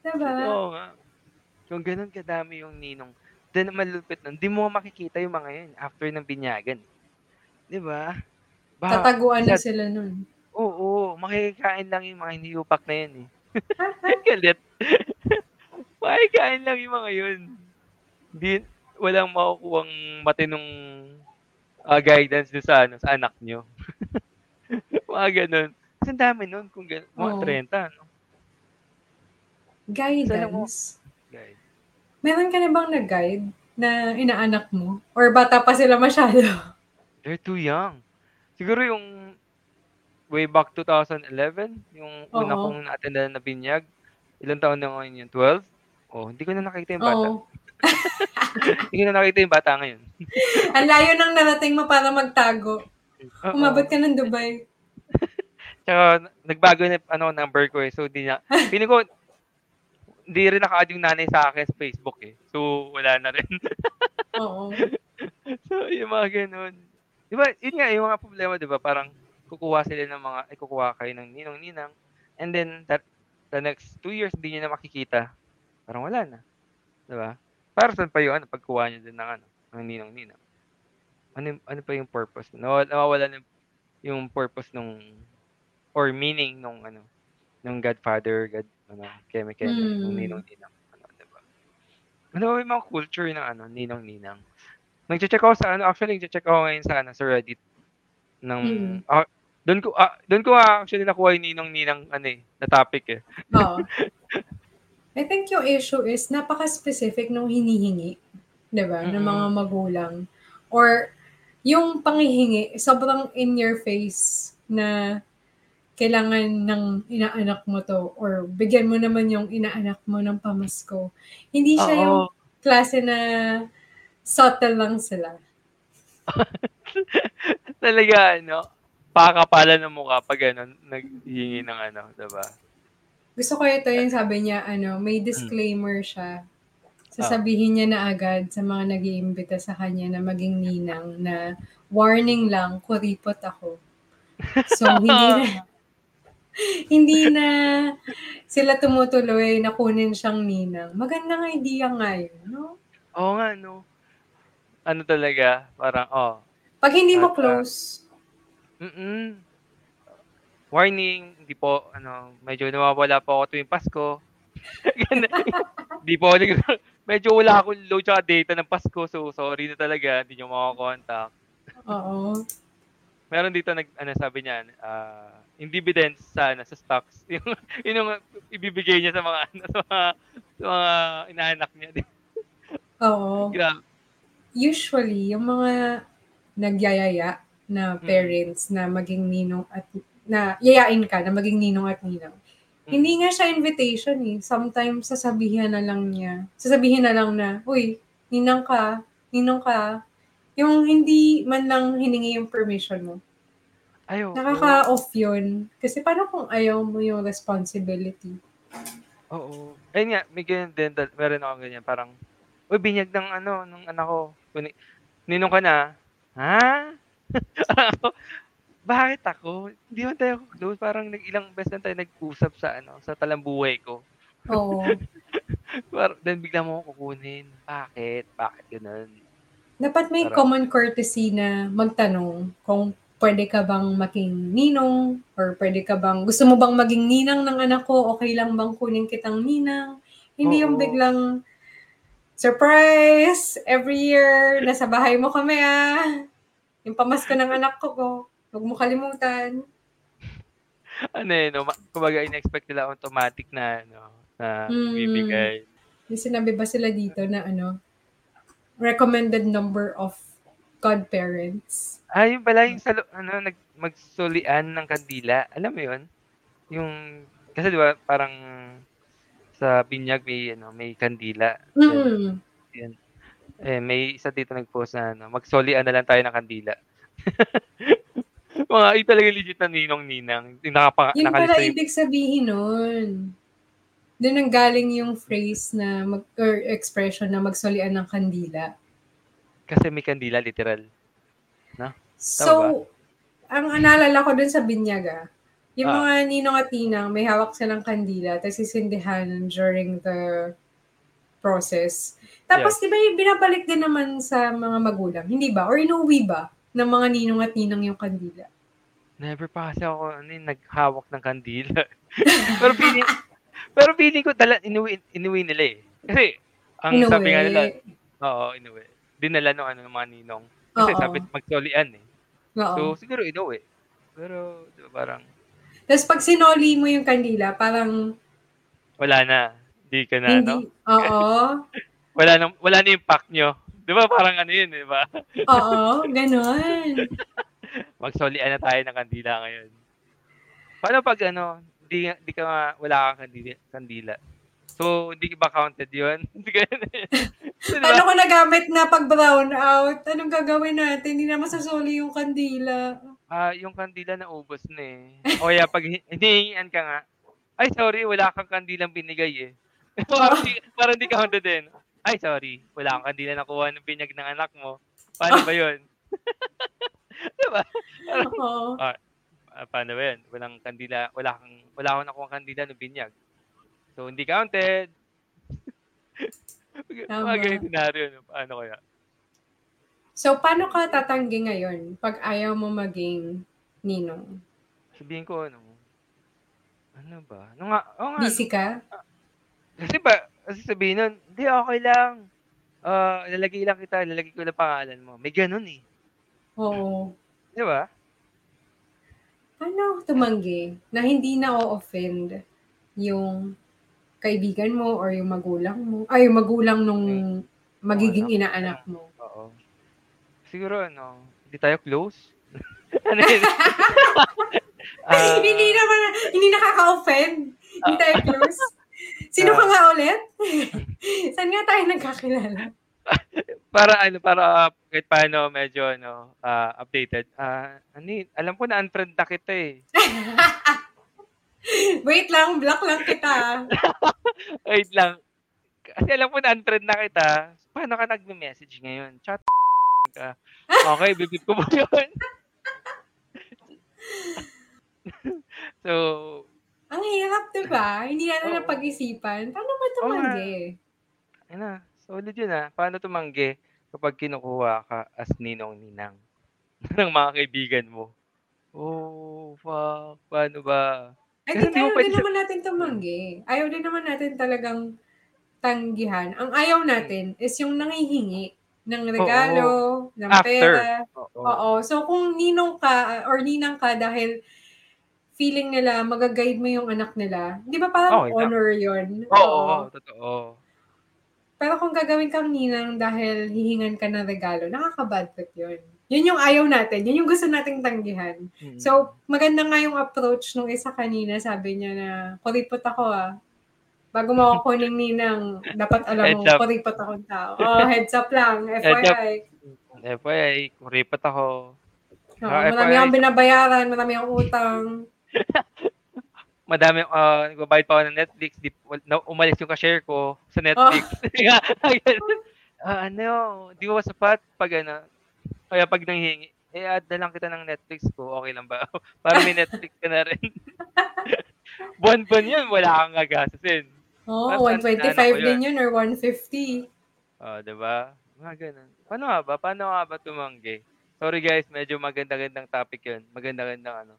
Diba? Oo nga. Kung ganun kadami yung ninong, then malupit nun, di mo makikita yung mga yun after ng binyagan. Di ba? Baka- Tataguan na sila nun. Oo, makikain lang yung mga hiniyupak na yun eh. Galit. makikain lang yung mga yun. Di, walang makukuhang matinong ah, guidance doon sa, ano, sa anak nyo. mga ganun. Kasi ang dami nun, kung gan- mga Oo. 30, no? Guidance. Guys. Meron ka na bang nag-guide na inaanak mo? Or bata pa sila masyado? They're too young. Siguro yung way back 2011, yung una Oo. kong na-attendan na binyag, ilang taon na ngayon yun? 12? Oh, hindi ko na nakita yung bata. Oo. Hindi ko na nakita yung bata ngayon. Ang layo nang narating mo para magtago. Oo. Umabot ka ng Dubai. Tsaka, nagbago na ano, number ko eh. So, di na. Feeling ko, hindi rin naka-add yung nanay sa akin sa Facebook eh. So, wala na rin. Oo. so, yung mga ganun. Di ba, yun nga, yung mga problema, di ba, parang kukuha sila ng mga, ay kukuha kayo ng ninong-ninang. And then, that, the next two years, hindi nyo na makikita. Parang wala na. Di ba? Para saan pa yung ano, pagkuha nyo din ng ano, ng ninong-ninang. Ano, ano pa yung purpose? Nawawala, nawawala na yung purpose nung, or meaning nung ano, nung Godfather, God, ano, Keme Keme, nung Hmm. ninong-ninang. Ano, di ba? Ano ba yung mga culture ng ano, ninong-ninang? Nagche-check ako sa ano, actually nagche-check ako ngayon sa ano, sa Reddit ng Mm. ah, do'n ko ah, do'n ko nga actually nakuha yung ninong-ninang ano, eh, na topic, eh. Oo. I think yung issue is napaka-specific nung hinihingi, 'di ba, ng mga Mm. magulang or yung panghihingi sobrang in your face na kailangan ng inaanak mo 'to or bigyan mo naman yung inaanak mo ng pamasko. Hindi siya yung Oo. klase na subtle lang sila. Talaga ano, pakakapalan ng mukha 'pag gano'n naghihingi ng ano, 'di ba? Gusto ko ito yung sabi niya ano, may disclaimer siya. Oh. Sasabihin niya na agad sa mga nag-iimbita sa kanya na maging ninang na, "Warning lang, kuripot ako." So, hindi na hindi na sila tumutuloy na kunin siyang ninang. Magandang idea nga yun, 'no? Oo nga 'no. Ano talaga, parang, oh 'Pag hindi mo ah close mm. Warning, hindi po ano, medyo nawawala po ako tuwing Pasko. Hindi po ako nag medyo wala akong load tsaka data ng Pasko, so sorry na talaga, hindi niyo mako-contact. Oo. Meron dito nag ano sabi niya, ah, yung dividends sa ano, sa stocks, yung yun yung ibibigay niya sa mga ano, sa mga sa mga inaanak niya. Oo. Usually, yung mga nagyayaya na Mm. parents na maging ninong at na yayain ka na maging ninong at ninang. Hindi Mm. nga siya invitation, eh. Sometimes sasabihan na lang niya sasabihin na lang na, "Uy, ninang ka, ninong ka." Yung hindi man lang hiningi yung permission mo. Ay, oo. Nakaka-off yun. Kasi paano kung ayaw mo yung responsibility? Oo. Ayun nga, may ganyan din, meron akong ganyan parang, "Uy, binyag ng ano, nung anak ko, ninong ka na." "Ha?" Parang ako, "Bakit ako? Hindi naman tayo close, parang nag ilang beses lang tayo nag-usap sa ano, sa talambuhay ko." Oo. Par then bigla mo akong kukunin, bakit? Bakit gano'n? Dapat may Parang common courtesy na magtanong kung puwede ka bang maging ninong or puwede ka bang gusto mo bang maging ninang ng anak ko, okey lang bang kunin kitang ninang? Hindi yung Oo. biglang, "Surprise! Every year nasa bahay mo kami, ah. Yung pamasko ng anak ko ko, wag mo kalimutan." Ano, eh, 'no, kumbaga in-expect nila automatic na ano, na Mm. ibibigay. May sinabi ba sila dito na ano, recommended number of godparents? Ah, yun pala yung sa ano, nag magsulian ng kandila, alam mo yun? Yung kasi 'di ba parang sa binyag may ano, may kandila. Mm. Yun. Eh, may isa dito nag-post na ano, "Magsulian na lang tayo ng kandila." Mga yun talaga legit na ninong-ninang, yung nakapa Yun nakalista pala yung ibig sabihin nun. Dun nanggaling yung phrase na mag or expression na magsulian ng kandila. Kasi may kandila literal. 'No? Tama ba? So, ang naalala ko dun sa binyag, ah, yung Ah. mga ninong at ninang may hawak silang kandila ta's sisindihan during the process. Tapos Yes. 'di ba yung binabalik din naman sa mga magulang, hindi ba? Or inuuwi ba ng mga ninong at ninang yung kandila? Never pa kasi ako ano, naghawak ng kandila. Pero feeling pero feeling ko dala inuwi inuwi nila, eh. Kasi ang sabi nga nila Inuwi. oo, inuwi. Dinala nung ano, ng mga ninong. Kasi Oo. sabi magsulian, eh. So, Oo. siguro inuwi. Pero 'di ba parang Ta's 'pag sinoli mo yung kandila parang wala na, 'di ka na hindi oo. Wala ng wala na yung pack niyo. 'Di ba parang ano yun, 'di ba? Oo, gano'n. Magsulian na tayo ng kandila ngayon. Paano 'pag ano, 'di di ka wala kang kandila kandila? So, hindi ba counted yun? So, 'di Paano ba? ko nagamit na 'pag brown out? Anong gagawin natin? Hindi na masasoli yung kandila. Ah, yung kandila naubos na, eh. O kaya 'pag hi hinihingian ka nga, "Ay sorry, wala kang kandilang binigay, eh." Parang di parang di counted din. "Ay sorry, wala kang kandila nakuha ng binyag ng anak mo." Paano ba yun? 'Di ba? Oo. ah, ah, paano ba yun? Walang kandila wala kang wala akong nakuhang kandila ng binyag. So, hindi counted. Mga Tama. ganyung senaryo 'no, paano kaya? So, paano ka tatanggi ngayon 'pag ayaw mo maging ninong? Sabihin ko ano, ano ba? Ano nga oo nga. Busy ka? Kasi ba kasi sabihin nun, "Hindi, okey lang. ah, lalagay lang kita, lalagay ko lang pangalan mo. May gano'n, eh. Oo. 'Di ba? Paano tumanggi na hindi na-o-offend yung kaibigan mo or yung magulang mo ay, yung magulang nung magiging Oo, inaanak mo? Oo. Siguro ano, hindi tayo close? Ano yun? Ah, Hindi naman hindi nakaka-offend. Hindi Ah. tayo close. Sino Ah. ka nga ulit? Saan nga tayo nagkakilala? para ano, para kahit paano medyo ano, ah, updated. Ah, ano alam ko na unfriend na kita, eh. Wait lang, block lang kita. Wait lang. Kasi alam ko na unfriend na kita. Paano ka nagme-message ngayon? Chat ka. Okay, bibip ko mo yun. so, Ang hirap, di ba? Hindi natin Oo. napag-isipan. Paano ba tumanggi? ayun na, solid yun ah. Paano tumanggi kapag kinukuha ka as ninong-ninang ng mga kaibigan mo? Oh, fuck. Paano ba? I Kasi think mo ayaw din siya- naman natin tumanggi. Ayaw din naman natin talagang tanggihan. Ang ayaw natin is yung nangihingi ng regalo, ng After. pera. Oo. Oo. So, kung ninong ka or ninang ka dahil feeling nila magaguide mo yung anak nila, di ba parang lang. honor yun? Oo, oo, totoo. Pero kung gagawin kang ninang dahil hihingan ka ng regalo, nakaka-bad trip yun. Yun yung ayaw natin. Yun yung gusto nating tanggihan. Mm. So, maganda nga yung approach nung isa kanina. Sabi niya na, kuripot ako ah. Bago mo ako kuning ninang, dapat alam mo, kuripot akong tao. Oh, heads up lang. FYI. FYI, kuripat ako. Oo, Ah, marami akong binabayaran, marami akong utang. Madami, ah, nagbabayad pa ako ng Netflix. Di, na, umalis yung ka-share ko sa Netflix. ah, ano, di ba sapat pag ano, kaya pag nanghingi, eh, add na lang kita ng Netflix ko, okay lang ba? Para may Netflix ka na rin. Buwan-buwan yun, wala kang gagastusin. Oo, oh, ano 125 ko din yun or 150. Oh, 'di ba? Mga ganun. Paano nga ba? Paano nga ba tumanggi? Sorry guys, medyo maganda-gandang topic 'yun. Maganda-gandang ano.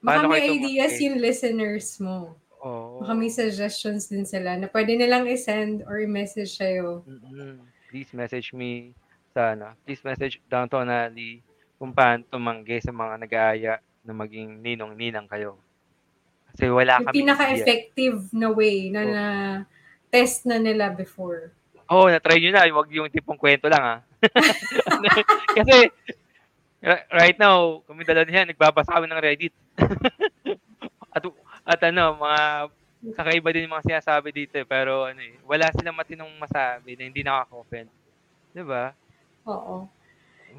Baka Paano may ideas yung listeners mo. Oh. Baka may suggestions din sila na pwede nilang i-send or i-message sa'yo. mm Please message me sa ano. Please message Downtown Alley kung paano tumanggi sa mga nag-aaya na maging ninong-ninang kayo. Kasi wala Yung kami pinaka-effective na way na Oh. na test na nila before. Oo, oh, na-try nyo na. Huwag yung tipong kwento lang, ha? Kasi, ri- right now, kami dalawa niyan, nagbabasa kami ng Reddit. at, at ano, mga kakaiba din yung mga sinasabi dito. eh. Pero, ano eh, wala silang matinong masabi na hindi nakaka-offend. Di ba? Oo.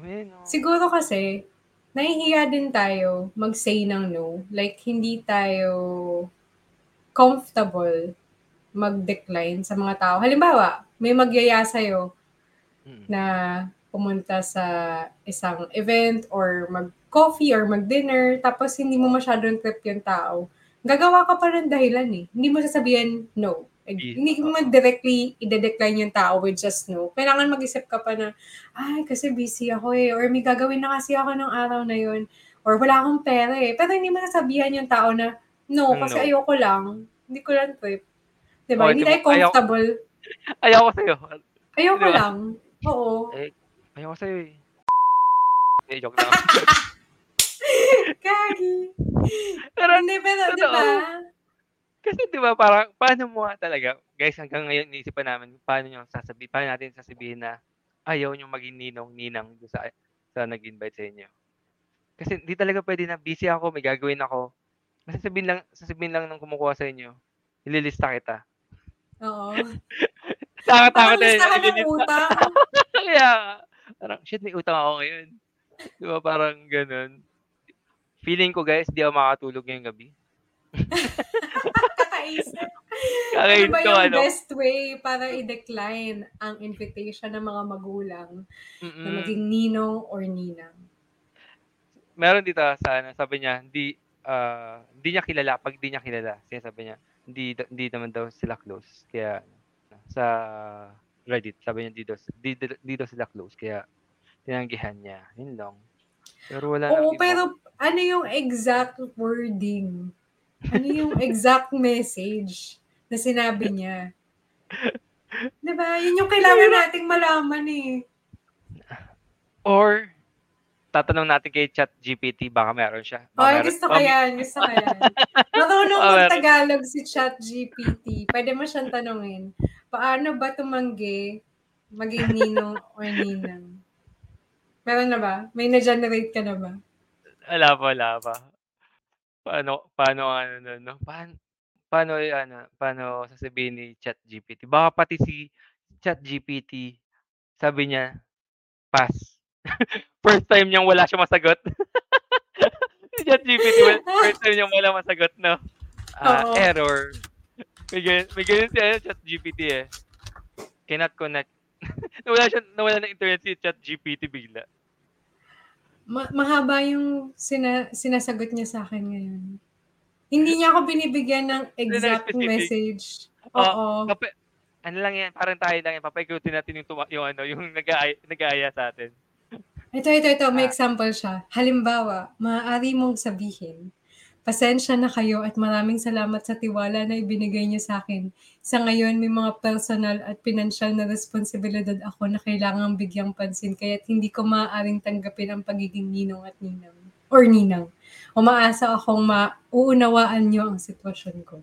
Ayun, oh. Siguro kasi, nahihiya din tayo mag-say ng no. Like, hindi tayo comfortable mag-decline sa mga tao. Halimbawa, may magyaya sa'yo Mm. na pumunta sa isang event or mag-coffee or mag-dinner, tapos hindi mo masyadong trip yung tao, gagawa ka pa ng dahilan eh. Hindi mo sasabihin no. Eh, Yes. Hindi mo directly i-decline yung tao with just no. Kailangan mag-isip ka pa na, ay, kasi busy ako eh. Or may gagawin na kasi ako ng araw na yun. Or wala akong pera eh. Pero hindi mo sasabihan yung tao na, no, Ng kasi no. ayoko lang. Hindi ko lang trip. Diba? Oh, hindi di tayo ba- ayaw- comfortable. Ayaw ko sa'yo. Ayoko Diba? lang. Oo. Ayaw ko sa'yo eh. Eh, joke lang. Gagi. Pero, Hindi, pero, di ba? kasi di ba parang, paano mo talaga, guys, hanggang ngayon, iniisipan namin, paano nyo sasabihin, paano natin sasabihin na ayaw nyo maging ninong-ninang sa, sa nag-invite sa inyo. Kasi hindi talaga pwede na busy ako, may gagawin ako. Sasabihin lang, sasabihin lang ng kumukuha sa inyo, ililista kita. Oo. Takot-takot Parang eh. listahan ng ililista. utang. Kaya, parang, shit, may utang ako ngayon. Di ba, parang ganun. Feeling ko, guys, di ako makatulog ngayong gabi. Kakaisip. Ano Kakain ba yung ano. best way para i-decline ang invitation ng mga magulang na Mm-mm. maging ninong or ninang? meron dito sa ano, sabi niya, hindi ah, hindi niya kilala pag hindi niya kilala. Kasi sabi niya, hindi hindi naman daw sila close. Kaya sa Reddit, sabi niya hindi daw, di, di- di daw sila close. Kaya tinanggihan niya. Yun lang. Pero wala Oo, iba. pero ano yung exact wording? Ano yung exact message na sinabi niya? 'Di ba? Yun yung kailangan nating malaman eh. Or, tatanong natin kay ChatGPT, baka meron siya. Baka Ay, meron- gusto ko yan. Gusto ko yan. Marunong meron. mag-Tagalog si ChatGPT. Pwede mo siyang tanungin, paano ba tumanggi maging ninong or ninang? Meron na ba? May na-generate ka na ba? Wala pa, wala pa. Paano, paano, ano, no, no? Paano, paano, ano, paano sasabihin ni ChatGPT? Baka pati si ChatGPT, sabi niya, pass. first time niyang wala siya masagot. si ChatGPT, wal- first time niyang wala masagot, no? Oo. error. May ganyan, may ganyan si ano, ChatGPT eh. Cannot connect. nawala siya, nawala ng internet si ChatGPT bigla. Ma- mahaba yung sina- sinasagot niya sa akin ngayon. Hindi niya ako binibigyan ng exact message. Oo. Oo. Papa, ano lang yan, parang tayo lang yan, papaikutin natin yung, tuma- yung ano, yung nag-aaya, nag-aaya sa atin. Ito, ito, ito. May Ah. example siya. Halimbawa, maaari mong sabihin, pasensya na kayo at maraming salamat sa tiwala na ibinigay niyo sa akin. Sa ngayon, may mga personal at pinansyal na responsibilidad ako na kailangang bigyang pansin kaya't hindi ko maaaring tanggapin ang pagiging ninong at ninang. Or ninang. Umaasa akong mauunawaan niyo ang sitwasyon ko.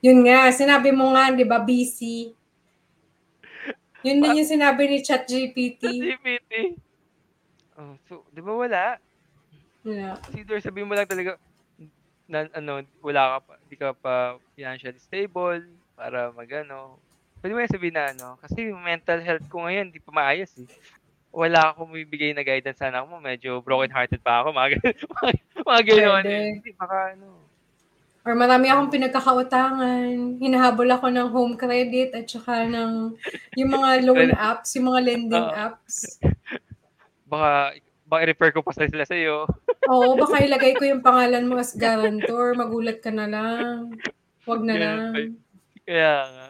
Yun nga, sinabi mo nga, di ba, busy. Yun din yung sinabi ni ChatGPT. ChatGPT. Oh, so, di ba wala? Yeah. Either sabihin mo lang talaga, na, ano, wala ka pa, di ka pa financially stable, para magano. Pwede mo sabihin na ano, kasi mental health ko ngayon, di pa maayos eh. Wala akong bibigay na guidance sa anak mo, medyo broken hearted pa ako, mga, mga, mga Pwede. eh. Hindi, baka ano. Or marami akong pinagkakautangan. Hinahabol ako ng home credit at saka ng yung mga loan apps, yung mga lending apps. Baka, baka i-refer ko pa sa sila sa'yo. Oo, baka ilagay ko yung pangalan mo as guarantor. Magulat ka na lang. Wag na lang. Kaya nga.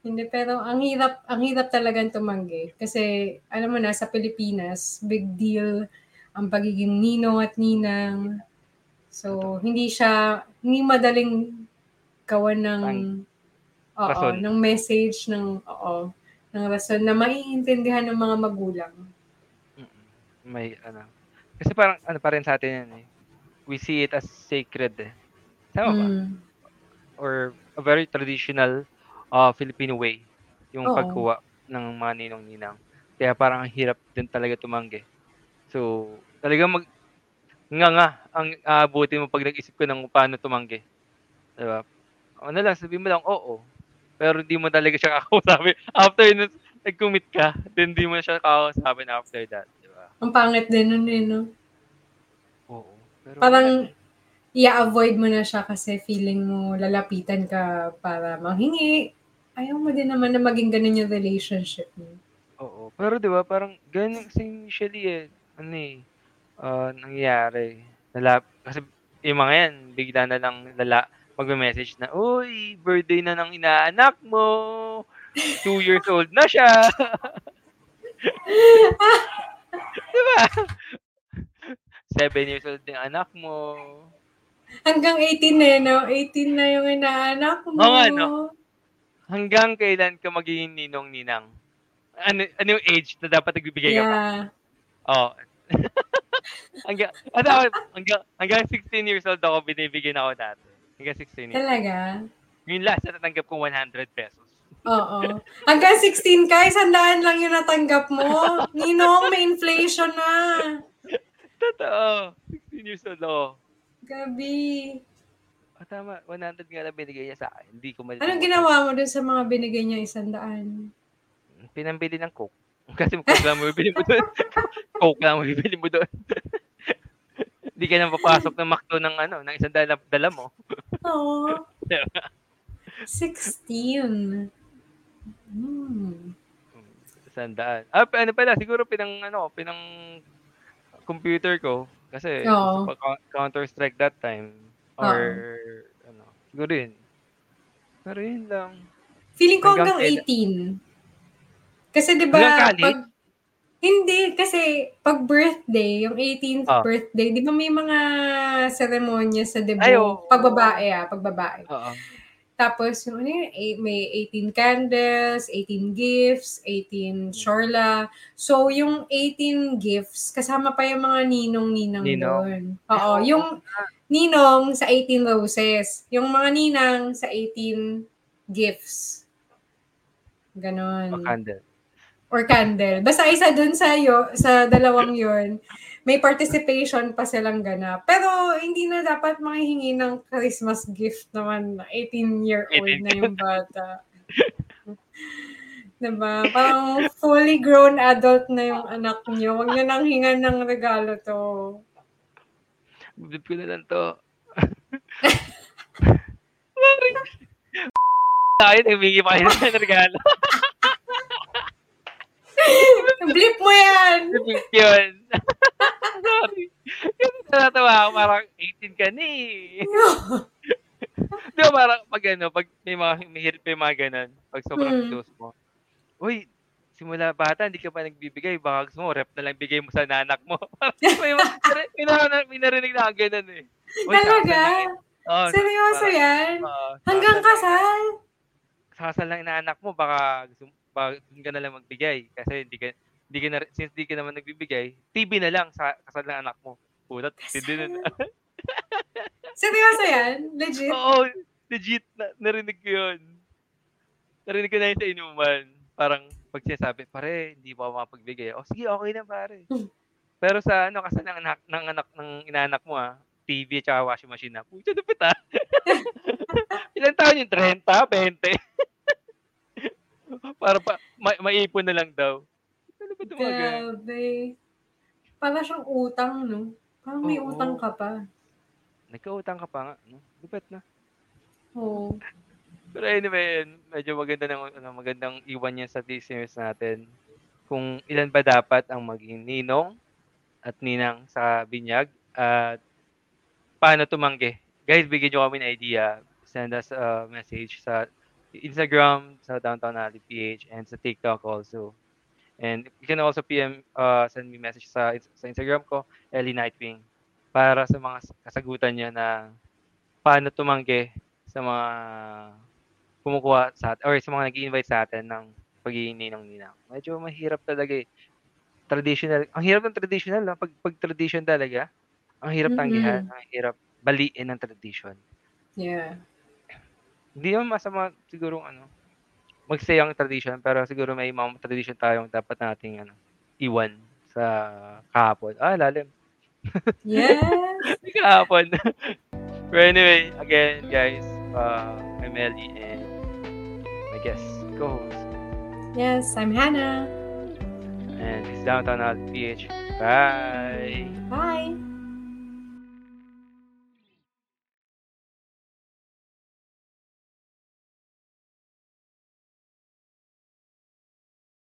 Hindi, pero ang hirap, ang hirap talagang tumanggi. Kasi, alam mo na, sa Pilipinas, big deal ang pagiging ninong at ninang. So, hindi siya, hindi madaling gawan ng, oo, ng message, ng, oo, ng rason na maiintindihan ng mga magulang. May ano. Kasi parang ano pa rin sa atin yan eh. We see it as sacred eh. Tama ba? Mm. Or a very traditional uh, Filipino way yung Oo. pagkuha ng mga ninong-ninang. Kaya parang ang hirap din talaga tumanggi. So, talaga mag nga nga ang aabutin mo pag nag-isip ko ng paano tumanggi. Diba? Ano lang, sabihin mo lang, oo. Pero hindi mo talaga siya kakausapin. After nun, nag-commit ka, then hindi mo siya kakausapin after that. Ang pangit din nun eh, no? Oo. Pero Parang, i-avoid mo na siya kasi feeling mo lalapitan ka para manghingi. Ayaw mo din naman na maging ganun yung relationship mo. Oo. Pero 'di ba parang ganun kasi usually eh ano eh ah, nangyayari. Nala kasi yung mga yan bigla na lang lala magme-message na, "Uy, birthday na ng inaanak mo. Two years old na siya." 'Di ba? Seven years old yung anak mo. Hanggang 18 eh, no? 18 na yung inaanak mo. Oo nga, no? Hanggang kailan ka magiging ninong-ninang? Ano, ano yung age na dapat nagbibigay ka pa? Yeah. Oo. hanggang, ano, hanggang, hanggang 16 years old ako, binibigyan ako dati. Hanggang 16 years. Talaga? Yung last na natanggap ko 100 pesos. Oo. Hanggang 16 ka, isandaan lang yung natanggap mo. Ninong, may inflation na. Totoo. 16 years old ako. Gabi. Oh, tama, 100 nga lang binigay niya sa akin. Hindi ko malimutan. Anong ginawa mo dun sa mga binigay niya isandaan? Pinambili ng Coke. Kasi Coke lang mo bibili mo doon. Coke lang mo bibili mo doon. Hindi ka na papasok ng McDo ng ano, ng isang dala, dala mo. Oo. 16. Hmm. Sandaan. Ah, pa- ano pala, siguro pinang, ano, pinang computer ko. Kasi, pa- Counter-Strike that time. Or, ano, siguro yun. Pero yun lang. Feeling ko Hanggang hanggang 18. Kasi 'di ba pag hindi kasi pag birthday, yung 18th Ah. birthday, 'di ba may mga seremonya sa debut Ay, oo. pag babae ah, pag babae. Oo. Tapos, yung ano yun, eh, may 18 candles, 18 gifts, 18 shorla. So, yung 18 gifts, kasama pa yung mga ninong-ninang Ninong? doon. Oo, yung ninong sa 18 roses. Yung mga ninang sa 18 gifts. Ganon. O candle. Or candle. Basta isa dun sa, yo, sa dalawang yon may participation pa silang ganap. Pero hindi na dapat manghihingi ng Christmas gift naman na 18-year-old na yung bata. diba? Parang fully grown adult na yung anak niyo. Huwag niyo nang hingan ng regalo to. Bibib ko na lang to. Ayun, humingi pa kayo ng regalo. Blip mo yan! Bibib yun. Sorry. Kasi natatawa ako, parang 18 ka na eh. Di ba parang pag ano, pag may mga mahirap yung mga ganun, pag sobrang Hmm. close mo, Uy, simula bata, hindi ka pa nagbibigay, baka gusto mo, rep na lang bigay mo sa nanak mo. May, mga- may, narinig, may narinig na ganun eh. Uy, Talaga? Oo, Seryoso parang- yan? oo, Hanggang kasal? Sakasal lang inaanak mo, baka gusto baka doon ka na lang magbigay. Kasi hindi ka, hindi ka na, since hindi ka naman nagbibigay, TV na lang sa kasal ng anak mo. Pulat, hindi na. Seryoso yan? Legit? Oo, legit, na, narinig ko yun. Narinig ko na yun sa inuman. Parang pag sinasabi, pare, hindi pa ako makapagbigay. O sige, okay na pare. Pero sa ano, kasal ng anak, ng anak, ng inaanak mo ah, TV at washing machine na. Pucha, lupit ah. Ilan taon yung 30, 20? Para pa, ma- maipon na lang daw. Ano ba ganun? Grabe. Para siyang utang, no? Parang may Oo. utang ka pa. Nagkautang ka pa nga. No? Lupit na. Oo. Pero anyway, yun, medyo maganda ng ano, magandang iwan yan sa listeners natin. Kung ilan ba dapat ang maging ninong at ninang sa binyag at paano tumanggi. Guys, bigyan nyo kami ng idea. Send us a message sa Instagram, sa Downtown Alley PH, and sa TikTok also. And you can also PM, uh, send me message sa, sa Instagram ko, Ellie Nightwing, para sa mga kasagutan niya na paano tumanggi sa mga kumukuha sa atin, or sa mga nag-invite sa atin ng pagiging ninang-ninang. Medyo mahirap talaga eh. Traditional. Ang hirap ng traditional, no? pag, pag tradition talaga, ang hirap tanggihan, ang hirap baliin ng tradition. Yeah. Hindi naman masama siguro ano, mag-stay ang tradition, pero siguro may mga tradition tayong dapat nating ano, iwan sa kahapon. Ah, lalim. Yes. kahapon. but anyway, again, guys, uh, I'm Ellie and my guest, co-host, yes, I'm Hannah. and this is Downtown Alley PH. Bye! Bye.